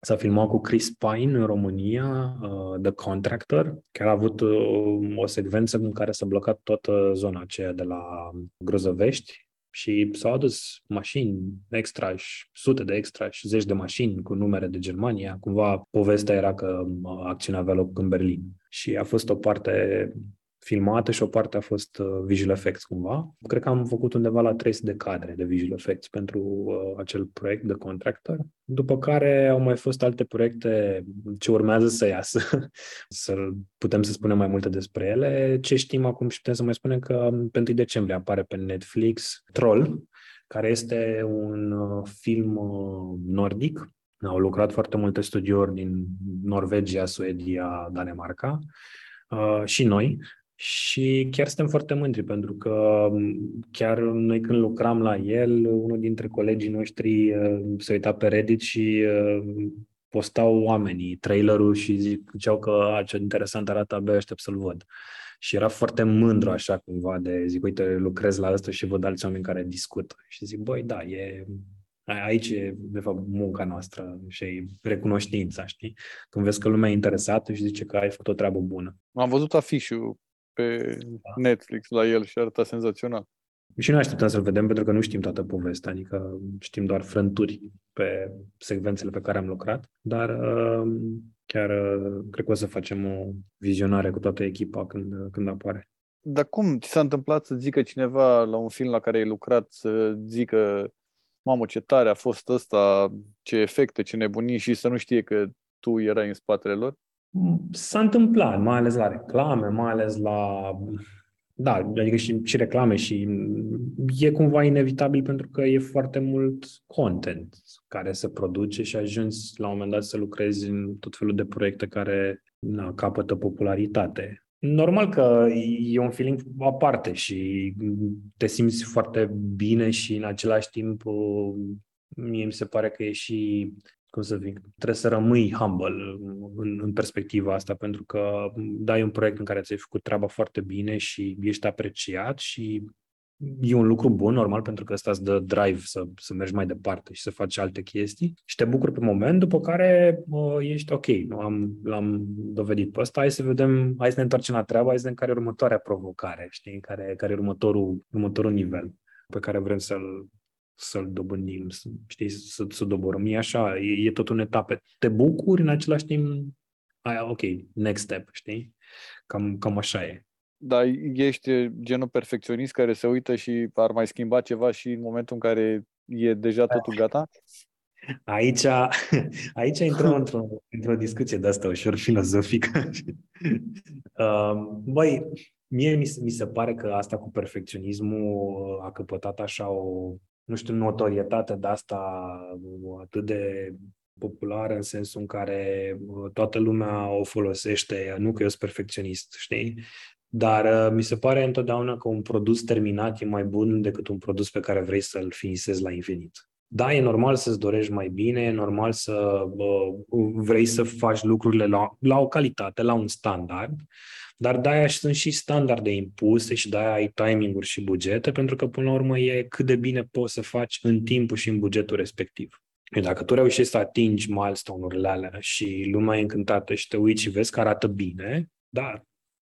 s-a filmat cu Chris Pine în România, uh, The Contractor, care a avut uh, o secvență în care s-a blocat toată zona aceea de la Grozăvești și s-au adus mașini extra, sute de extra și zeci de mașini cu numere de Germania. Cumva povestea era că uh, acțiunea avea loc în Berlin. Și a fost o parte filmată și o parte a fost uh, visual effects cumva. Cred că am făcut undeva la 300 de cadre de visual effects pentru uh, acel proiect de contractor. După care au mai fost alte proiecte ce urmează să iasă, <laughs> să putem să spunem mai multe despre ele. Ce știm acum și putem să mai spunem că pe 1 decembrie apare pe Netflix Troll, care este un uh, film uh, nordic. Au lucrat foarte multe studiouri din Norvegia, Suedia, Danemarca uh, și noi. Și chiar suntem foarte mândri pentru că chiar noi când lucram la el, unul dintre colegii noștri uh, se uita pe Reddit și uh, postau oamenii trailerul și ziceau că a, ce interesant arată, abia aștept să-l văd. Și era foarte mândru așa cumva de zic, uite, lucrez la asta și văd alți oameni care discută. Și zic, băi, da, e, aici e, de fapt, munca noastră și recunoștința, știi? Când vezi că lumea e interesată și zice că ai făcut o treabă bună. Am văzut afișul pe Netflix la el și arăta senzațional. Și noi așteptăm să-l vedem pentru că nu știm toată povestea, adică știm doar frânturi pe secvențele pe care am lucrat, dar uh, chiar uh, cred că o să facem o vizionare cu toată echipa când, când apare. Dar cum ți s-a întâmplat să zică cineva la un film la care ai lucrat să zică mamă, ce tare a fost ăsta, ce efecte, ce nebunii și să nu știe că tu erai în spatele lor? S-a întâmplat, mai ales la reclame, mai ales la da, adică și, și reclame și e cumva inevitabil pentru că e foarte mult content care se produce și ajungi la un moment dat să lucrezi în tot felul de proiecte care na, capătă popularitate. Normal că e un feeling aparte și te simți foarte bine și în același timp mie mi se pare că e și cum să zic, trebuie să rămâi humble în, în perspectiva asta, pentru că dai un proiect în care ți-ai făcut treaba foarte bine și ești apreciat și e un lucru bun, normal, pentru că ăsta îți dă drive să, să mergi mai departe și să faci alte chestii. Și te bucuri pe moment, după care uh, ești ok, nu? Am, l-am dovedit pe ăsta, hai să vedem, hai să ne întoarcem la treabă, hai să vedem care e următoarea provocare, știi, care, care e următorul, următorul nivel pe care vrem să-l, să-l dobândim, știi, să, să doborâm. E așa, e, e tot în etape. Te bucuri, în același timp, aia, ok, next step, știi? Cam, cam așa e. Dar ești genul perfecționist care se uită și ar mai schimba ceva și în momentul în care e deja totul gata? Aici, <laughs> aici intrăm într-o, într-o discuție de asta ușor filozofică. <laughs> Um, băi, mie mi, mi se pare că asta cu perfecționismul a căpătat așa o, nu știu, notorietate de asta atât de populară în sensul în care toată lumea o folosește, nu că eu sunt perfecționist, știi? Dar uh, mi se pare întotdeauna că un produs terminat e mai bun decât un produs pe care vrei să-l finisezi la infinit. Da, e normal să-ți dorești mai bine, e normal să uh, vrei să faci lucrurile la, la o calitate, la un standard, dar de-aia sunt și standarde impuse și de-aia ai timing-uri și bugete, pentru că până la urmă e cât de bine poți să faci în timpul și în bugetul respectiv. Și dacă tu reușești să atingi milestone-urile alea și lumea e încântată și te uiți și vezi că arată bine, da,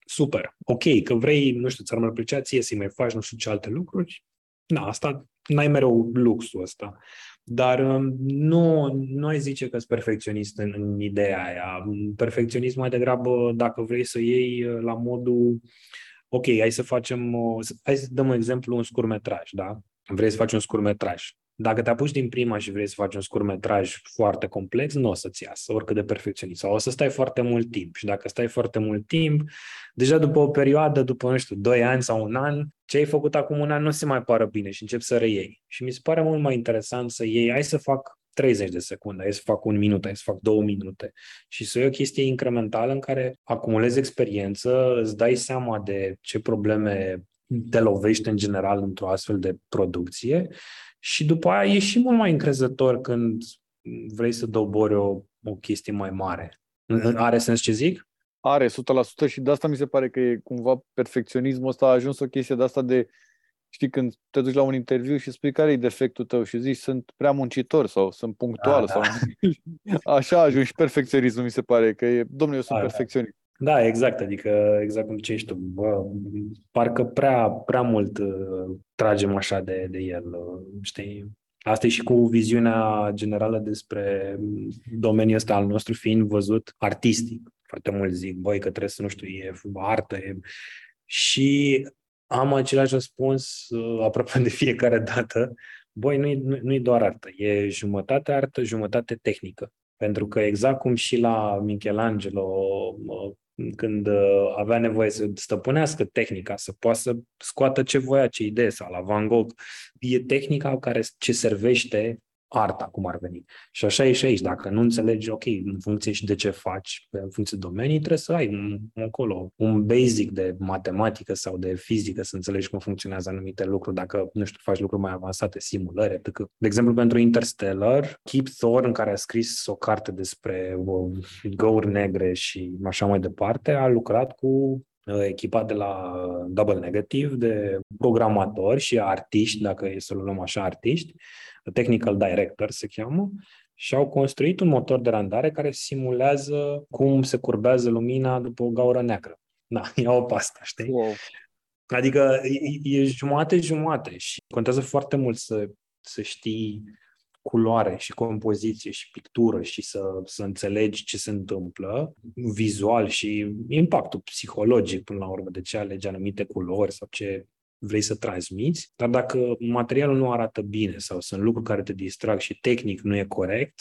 super. Ok, că vrei, nu știu, ți-ar mai plăcea ție să mai faci nu știu ce alte lucruri, da, asta n-ai mereu luxul ăsta. Dar um, nu, nu ai zice că sunt perfecționist în, în ideea aia. Perfecționism mai degrabă dacă vrei să iei uh, la modul ok, hai să facem, hai să dăm un exemplu, un scurmetraj, da? Vrei să faci un scurmetraj. Dacă te apuci din prima și vrei să faci un scurmetraj foarte complex, nu o să-ți iasă, oricât de perfecționist. Sau o să stai foarte mult timp. Și dacă stai foarte mult timp, deja după o perioadă, după, nu știu, 2 ani sau un an, ce ai făcut acum un an nu se mai pară bine și începi să reiei. Și mi se pare mult mai interesant să iei, hai să fac 30 de secunde, hai să fac un minut, hai să fac două minute și să iei o chestie incrementală în care acumulezi experiență, îți dai seama de ce probleme te lovești în general într-o astfel de producție și după aia ești și mult mai încrezător când vrei să dobori o, o chestie mai mare. Are sens ce zic? Are, 100% și de asta mi se pare că e cumva perfecționismul ăsta a ajuns o chestie de asta de știi, când te duci la un interviu și spui care e defectul tău și zici sunt prea muncitor sau sunt punctual da, sau da. <laughs> așa ajungi perfecționismul mi se pare că e, domnule, eu sunt da, perfecționist. Da, exact, adică exact cum ce ești tu. Bă, parcă prea, prea mult uh, tragem așa de, de el, uh, știi? Asta e și cu viziunea generală despre domeniul ăsta al nostru fiind văzut artistic. Foarte mulți zic, băi, că trebuie să, nu știu, e artă. E... Și am același răspuns uh, aproape de fiecare dată. Băi, nu-i, nu, nu-i doar artă, e jumătate artă, jumătate tehnică. Pentru că exact cum și la Michelangelo uh, când uh, avea nevoie să stăpânească tehnica, să poată să scoată ce voia, ce idee, sau la Van Gogh, e tehnica care ce servește arta, cum ar veni. Și așa e și aici. Dacă nu înțelegi, ok, în funcție și de ce faci, în funcție de domenii, trebuie să ai un, acolo un basic de matematică sau de fizică, să înțelegi cum funcționează anumite lucruri, dacă, nu știu, faci lucruri mai avansate, simulări, atât De exemplu, pentru Interstellar, Keep Thorne, care a scris o carte despre găuri negre și așa mai departe, a lucrat cu uh, echipa de la Double Negative de programatori și artiști, dacă e să luăm așa artiști, Technical Director se cheamă, și au construit un motor de randare care simulează cum se curbează lumina după o gaură neagră. Da, <laughs> ia-o pe asta, știi? Wow. Adică e, e jumate-jumate și contează foarte mult să, să știi culoare și compoziție și pictură și să, să înțelegi ce se întâmplă vizual și impactul psihologic până la urmă, de ce alegi anumite culori sau ce vrei să transmiți, dar dacă materialul nu arată bine sau sunt lucruri care te distrag și tehnic nu e corect,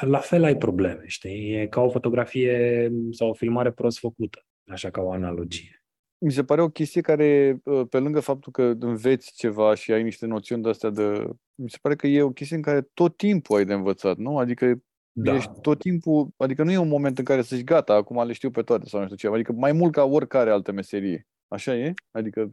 la fel ai probleme, știi? E ca o fotografie sau o filmare prost făcută, așa ca o analogie mi se pare o chestie care, uh, pe lângă faptul că înveți ceva și ai niște noțiuni de astea de... Mi se pare că e o chestie în care tot timpul ai de învățat, nu? Adică da. ești tot timpul... Adică nu e un moment în care să zici gata, acum le știu pe toate sau nu știu ce. Adică mai mult ca oricare altă meserie. Așa e? Adică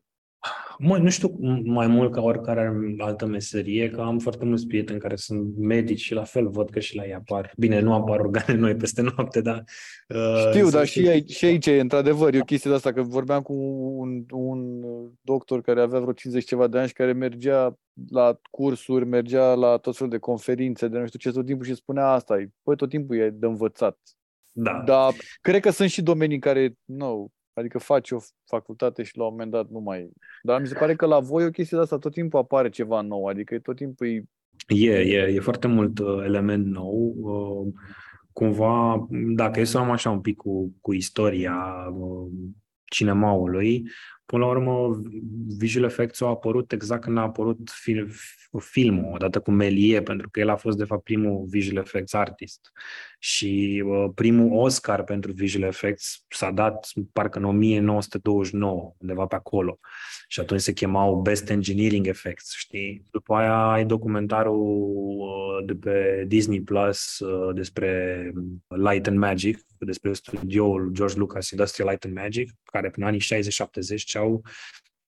Mă, nu știu mai mult ca oricare altă meserie, că am foarte mulți prieteni care sunt medici și la fel văd că și la ei apar. Bine, nu apar organe noi peste noapte, dar... Uh, Știu, dar și, aici, și aici e într-adevăr, e o chestie de asta, că vorbeam cu un, un doctor care avea vreo 50 ceva de ani și care mergea la cursuri, mergea la tot felul de conferințe, de nu știu ce, tot timpul și spunea asta. Păi tot timpul e de învățat. Da. Dar cred că sunt și domenii în care, nu, Adică faci o facultate și la un moment dat nu mai... Dar mi se pare că la voi o chestie de asta tot timpul apare ceva nou, adică tot timpul e... E, e, e foarte mult uh, element nou. Uh, cumva, dacă e să am așa un pic cu, cu istoria uh, cinemaului, până la urmă, visual effects au apărut exact când a apărut film, filmul, odată cu Melie, pentru că el a fost, de fapt, primul visual effects artist. Și uh, primul Oscar pentru visual effects s-a dat, parcă, în 1929, undeva pe acolo. Și atunci se chemau Best Engineering Effects, știi? După aia ai documentarul uh, de pe Disney Plus uh, despre Light and Magic, despre studioul George Lucas Industrial Light and Magic, care prin anii 60-70 ce-au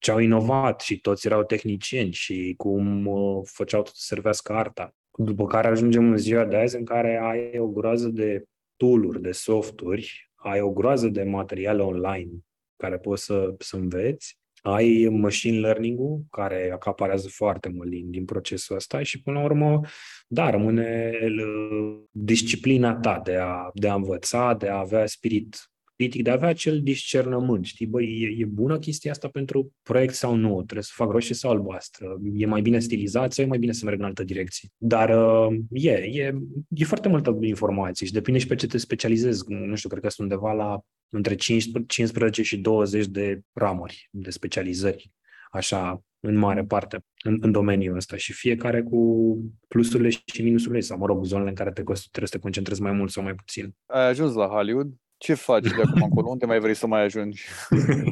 ce au inovat și toți erau tehnicieni și cum uh, făceau tot să servească arta. După care ajungem în ziua de azi în care ai o groază de tool de softuri, ai o groază de materiale online care poți să, să înveți, ai machine learning-ul care acaparează foarte mult din, din procesul ăsta și până la urmă, da, rămâne uh, disciplina ta de a, de a învăța, de a avea spirit critic, de a avea acel discernământ, știi, băi, e, e bună chestia asta pentru proiect sau nu, trebuie să fac roșie sau albastră, e mai bine stilizat sau e mai bine să merg în altă direcție. Dar uh, e, e, e foarte multă informație și depinde și pe ce te specializezi, nu știu, cred că sunt undeva la între 15 și 20 de ramuri de specializări, așa, în mare parte, în, în domeniul ăsta și fiecare cu plusurile și minusurile sau, mă rog, zonele în care te, trebuie să te concentrezi mai mult sau mai puțin. Ai ajuns la Hollywood? Ce faci de acum încolo? Unde mai vrei să mai ajungi?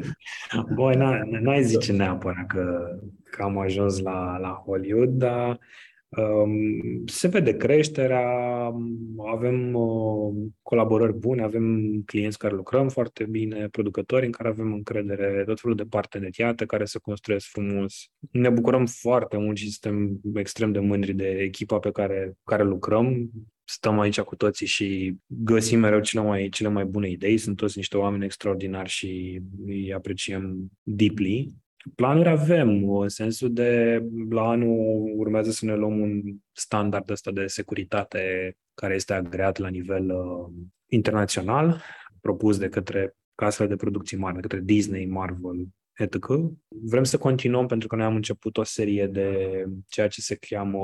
<laughs> Băi, n-ai zice neapărat că, că am ajuns la, la Hollywood, dar um, se vede creșterea, avem uh, colaborări bune, avem clienți care lucrăm foarte bine, producători în care avem încredere, tot felul de parteneriate care se construiesc frumos. Ne bucurăm foarte mult și suntem extrem de mândri de echipa pe care, care lucrăm stăm aici cu toții și găsim mereu cele mai, cele mai bune idei. Sunt toți niște oameni extraordinari și îi apreciem deeply. Planuri avem, în sensul de la anul urmează să ne luăm un standard ăsta de securitate care este agreat la nivel uh, internațional, propus de către casele de producții mari, de către Disney, Marvel, ethical. Vrem să continuăm pentru că noi am început o serie de ceea ce se cheamă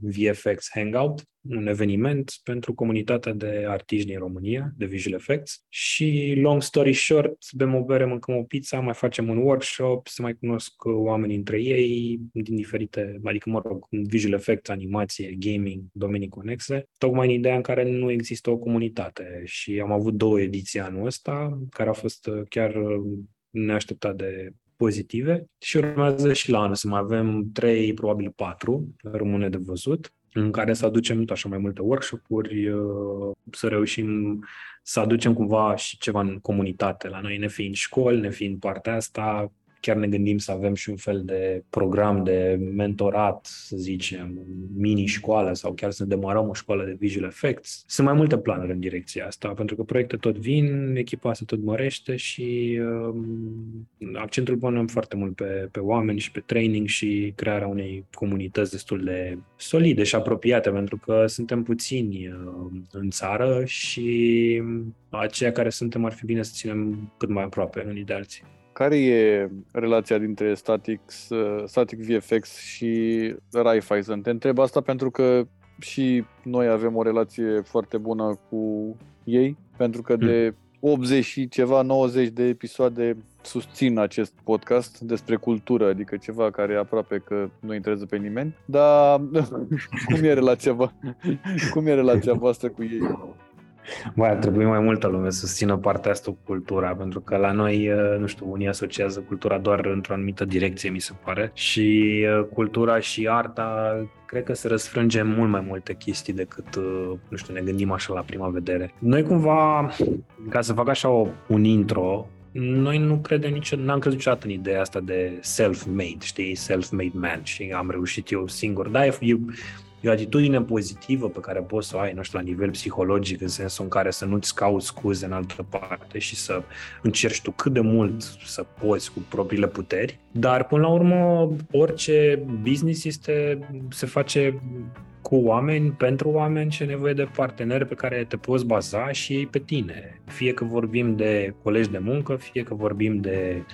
VFX Hangout, un eveniment pentru comunitatea de artiști din România, de visual effects. Și, long story short, bem o bere, mâncăm o pizza, mai facem un workshop, se mai cunosc oameni între ei, din diferite, adică, mă rog, visual effects, animație, gaming, domenii conexe, tocmai în ideea în care nu există o comunitate. Și am avut două ediții anul ăsta, care au fost chiar neașteptat de pozitive. Și urmează și la anul să mai avem trei, probabil patru, rămâne de văzut, în care să aducem tot așa mai multe workshop-uri, uh, să reușim să aducem cumva și ceva în comunitate la noi, ne fiind școli, ne fiind partea asta, chiar ne gândim să avem și un fel de program de mentorat, să zicem, mini-școală sau chiar să demarăm o școală de visual effects. Sunt mai multe planuri în direcția asta, pentru că proiecte tot vin, echipa se tot mărește și um, accentul punem foarte mult pe, pe oameni și pe training și crearea unei comunități destul de solide și apropiate, pentru că suntem puțini uh, în țară și aceia care suntem ar fi bine să ținem cât mai aproape unii de alții. Care e relația dintre Statix, Static VFX și Raiffeisen? Te întreb asta pentru că și noi avem o relație foarte bună cu ei, pentru că de 80 și ceva, 90 de episoade susțin acest podcast despre cultură, adică ceva care aproape că nu interesează pe nimeni, dar <laughs> cum e relația, cum e relația voastră cu ei? Băi, ar trebui mai multă lume să susțină partea asta cu cultura, pentru că la noi, uh, nu știu, unii asociază cultura doar într-o anumită direcție, mi se pare, și uh, cultura și arta cred că se răsfrânge mult mai multe chestii decât, uh, nu știu, ne gândim așa la prima vedere. Noi cumva, ca să fac așa o, un intro, noi nu credem nicio, n-am crezut niciodată în ideea asta de self-made, știi, self-made man și am reușit eu singur. Da, e, E o atitudine pozitivă pe care poți să o ai, nu știu, la nivel psihologic, în sensul în care să nu-ți cauți scuze în altă parte și să încerci tu cât de mult să poți cu propriile puteri. Dar, până la urmă, orice business este, se face cu oameni, pentru oameni și nevoie de parteneri pe care te poți baza și ei pe tine. Fie că vorbim de colegi de muncă, fie că vorbim de uh,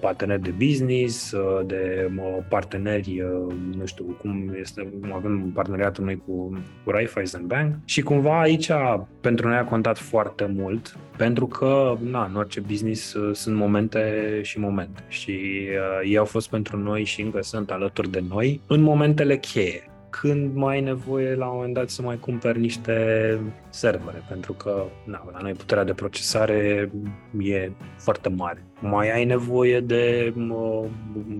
parteneri de business, uh, de uh, parteneri, uh, nu știu cum este, avem parteneriatul noi cu, cu Raiffeisen Bank. Și cumva aici pentru noi a contat foarte mult pentru că na, în orice business uh, sunt momente și momente. Și uh, ei au fost pentru noi și încă sunt alături de noi în momentele cheie când mai ai nevoie la un moment dat să mai cumperi niște servere, pentru că na, la noi puterea de procesare e foarte mare. Mai ai nevoie de mă,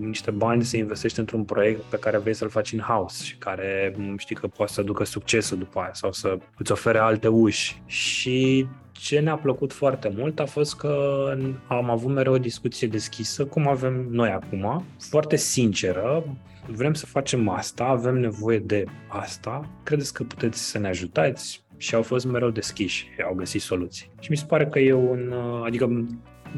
niște bani să investești într-un proiect pe care vrei să-l faci in-house și care știi că poate să ducă succesul după aia sau să îți ofere alte uși. Și ce ne-a plăcut foarte mult a fost că am avut mereu o discuție deschisă, cum avem noi acum, foarte sinceră, vrem să facem asta, avem nevoie de asta, credeți că puteți să ne ajutați? Și au fost mereu deschiși, au găsit soluții. Și mi se pare că e un, adică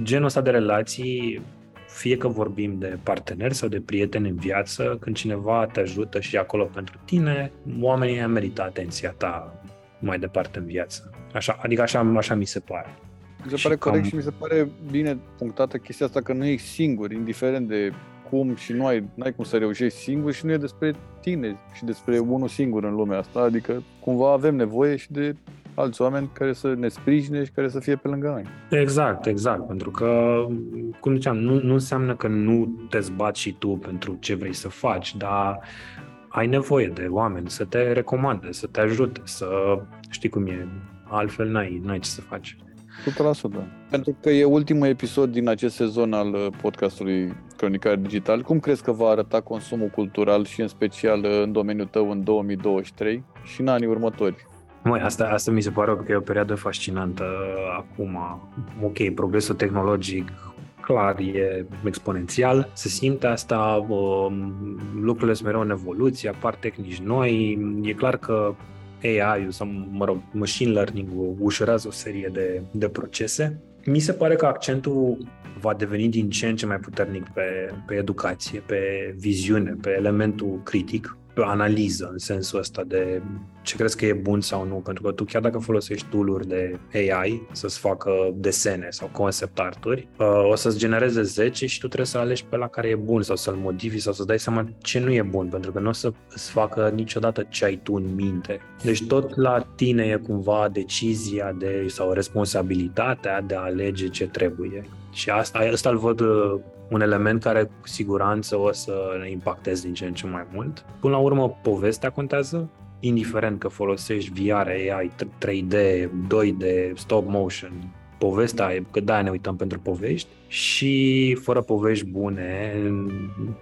genul ăsta de relații, fie că vorbim de parteneri sau de prieteni în viață, când cineva te ajută și e acolo pentru tine, oamenii merită atenția ta mai departe în viață. Așa, adică așa, așa mi se pare. Mi se pare și corect cam... și mi se pare bine punctată chestia asta că nu ești singur, indiferent de cum și nu ai, n-ai cum să reușești singur și nu e despre tine și despre unul singur în lumea asta, adică cumva avem nevoie și de alți oameni care să ne sprijine și care să fie pe lângă noi. Exact, exact, pentru că, cum ziceam, nu, nu înseamnă că nu te zbați și tu pentru ce vrei să faci, dar ai nevoie de oameni să te recomande, să te ajute, să știi cum e, altfel n-ai, n-ai ce să faci. 100%. Pentru că e ultimul episod din acest sezon al uh, podcastului Cronicar Digital. Cum crezi că va arăta consumul cultural și în special uh, în domeniul tău în 2023 și în anii următori? Măi, asta, asta mi se pare că e o perioadă fascinantă uh, acum. Ok, progresul tehnologic clar e exponențial, se simte asta, um, lucrurile sunt mereu în evoluție, apar tehnici noi, e clar că AI-ul sau, mă rog, machine learning-ul ușurează o serie de, de procese. Mi se pare că accentul va deveni din ce în ce mai puternic pe, pe educație, pe viziune, pe elementul critic, pe analiză în sensul ăsta de ce crezi că e bun sau nu, pentru că tu chiar dacă folosești tool de AI să-ți facă desene sau concept arturi, uh, o să-ți genereze 10 și tu trebuie să alegi pe la care e bun sau să-l modifici sau să dai seama ce nu e bun, pentru că nu o să îți facă niciodată ce ai tu în minte. Deci tot la tine e cumva decizia de sau responsabilitatea de a alege ce trebuie. Și asta, asta îl văd uh, un element care cu siguranță o să ne impacteze din ce în ce mai mult. Până la urmă, povestea contează, indiferent că folosești VR, AI, 3D, 2D, stop motion, povestea, că da, ne uităm pentru povești și fără povești bune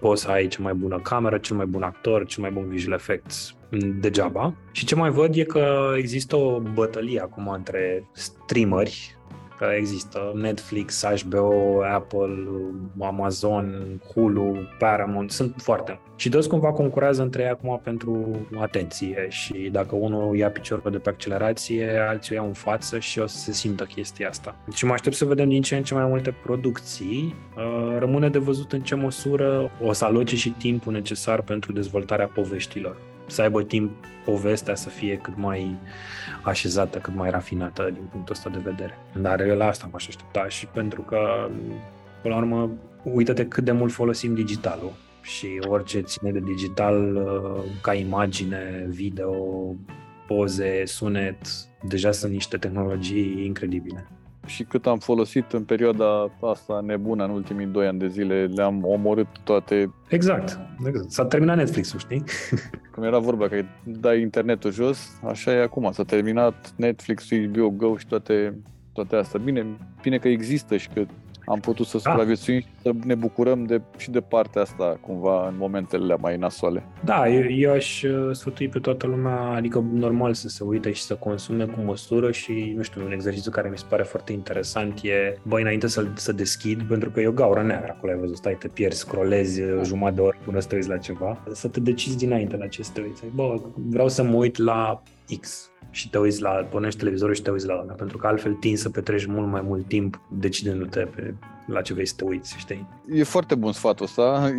poți să ai cea mai bună cameră, cel mai bun actor, cel mai bun visual effects degeaba. Și ce mai văd e că există o bătălie acum între streameri că există Netflix, HBO, Apple, Amazon, Hulu, Paramount, sunt foarte și toți cumva concurează între ei acum pentru atenție și dacă unul ia piciorul de pe accelerație, alții o iau în față și o să se simtă chestia asta. Și mă aștept să vedem din ce în ce mai multe producții. Uh, rămâne de văzut în ce măsură o să aloce și timpul necesar pentru dezvoltarea poveștilor să aibă timp povestea să fie cât mai așezată, cât mai rafinată din punctul ăsta de vedere. Dar la asta m-aș aștepta și pentru că, până la urmă, uită-te cât de mult folosim digitalul și orice ține de digital uh, ca imagine, video, poze, sunet, deja sunt niște tehnologii incredibile. Și cât am folosit în perioada asta nebună în ultimii doi ani de zile, le-am omorât toate. Exact. exact. S-a terminat Netflix-ul, știi? <laughs> Cum era vorba că dai internetul jos, așa e acum. S-a terminat Netflix, HBO Go și toate, toate astea. Bine, bine că există și că am putut să da. supraviețuim și să ne bucurăm de, și de partea asta cumva în momentele mai nasoale. Da, eu, eu aș uh, sfătui pe toată lumea, adică normal să se uite și să consume cu măsură și, nu știu, un exercițiu care mi se pare foarte interesant e, băi, înainte să, să deschid, pentru că e o gaură neagră acolo, ai văzut, stai, te pierzi, scrollezi uh, jumătate de oră până să te uiți la ceva, să te decizi dinainte la ce să te uiți. Bă, vreau să mă uit la X, și te uiți la, pornești televizorul și te uiți la ăla, pentru că altfel tin să petreci mult mai mult timp decidându-te pe la ce vrei să te uiți, știi? E foarte bun sfatul ăsta.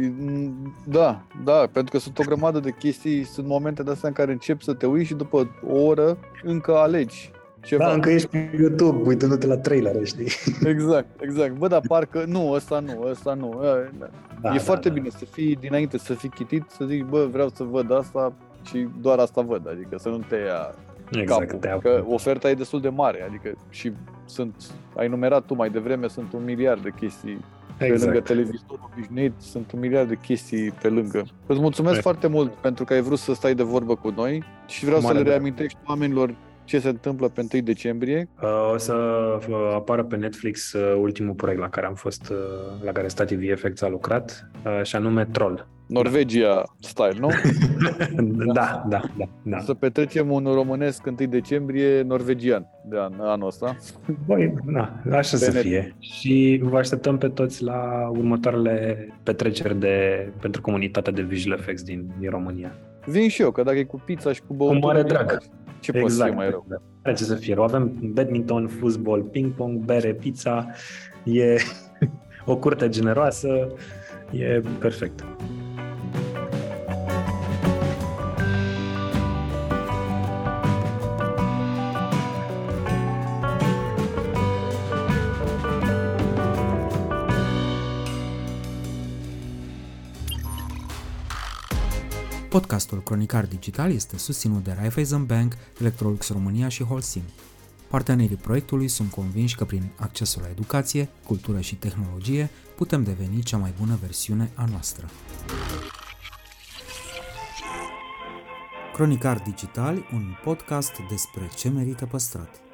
Da, da, pentru că sunt o grămadă de chestii, sunt momente de astea în care începi să te uiți și după o oră încă alegi ceva. Da, încă ești pe YouTube, uitându-te la trailer, știi? Exact, exact. Bă, dar parcă, nu, ăsta nu, ăsta nu. Da, e da, foarte da. bine să fii, dinainte să fii chitit, să zici, bă, vreau să văd asta și doar asta văd, adică să nu te ia exact, capul. Că oferta e destul de mare, adică și sunt, ai numerat tu mai devreme, sunt un miliard de chestii Exact. Pe lângă televizorul obișnuit, sunt un miliard de chestii pe lângă. Îți mulțumesc Hai. foarte mult pentru că ai vrut să stai de vorbă cu noi și vreau Mare să le reamintești oamenilor ce se întâmplă pe 1 decembrie? Uh, o să uh, apară pe Netflix uh, ultimul proiect la care am fost, la care Stativ Effects a lucrat, și anume Troll. Norvegia style, nu? <laughs> da, da, da, da. Să petrecem un românesc 1 decembrie norvegian de an, anul ăsta. Băi, da, așa pe să net. fie. Și vă așteptăm pe toți la următoarele petreceri de, pentru comunitatea de visual effects din, din România. Vin și eu, că dacă e cu pizza și cu băutură... Cu mare drag. Ce exact. poți să mai rău? Are ce să fie rău. Avem badminton, fuzbol, ping-pong, bere, pizza. E <laughs> o curte generoasă. E perfect. Podcastul Cronicar Digital este susținut de Raiffeisen Bank, Electrolux România și Holcim. Partenerii proiectului sunt convinși că prin accesul la educație, cultură și tehnologie putem deveni cea mai bună versiune a noastră. Cronicar Digital, un podcast despre ce merită păstrat.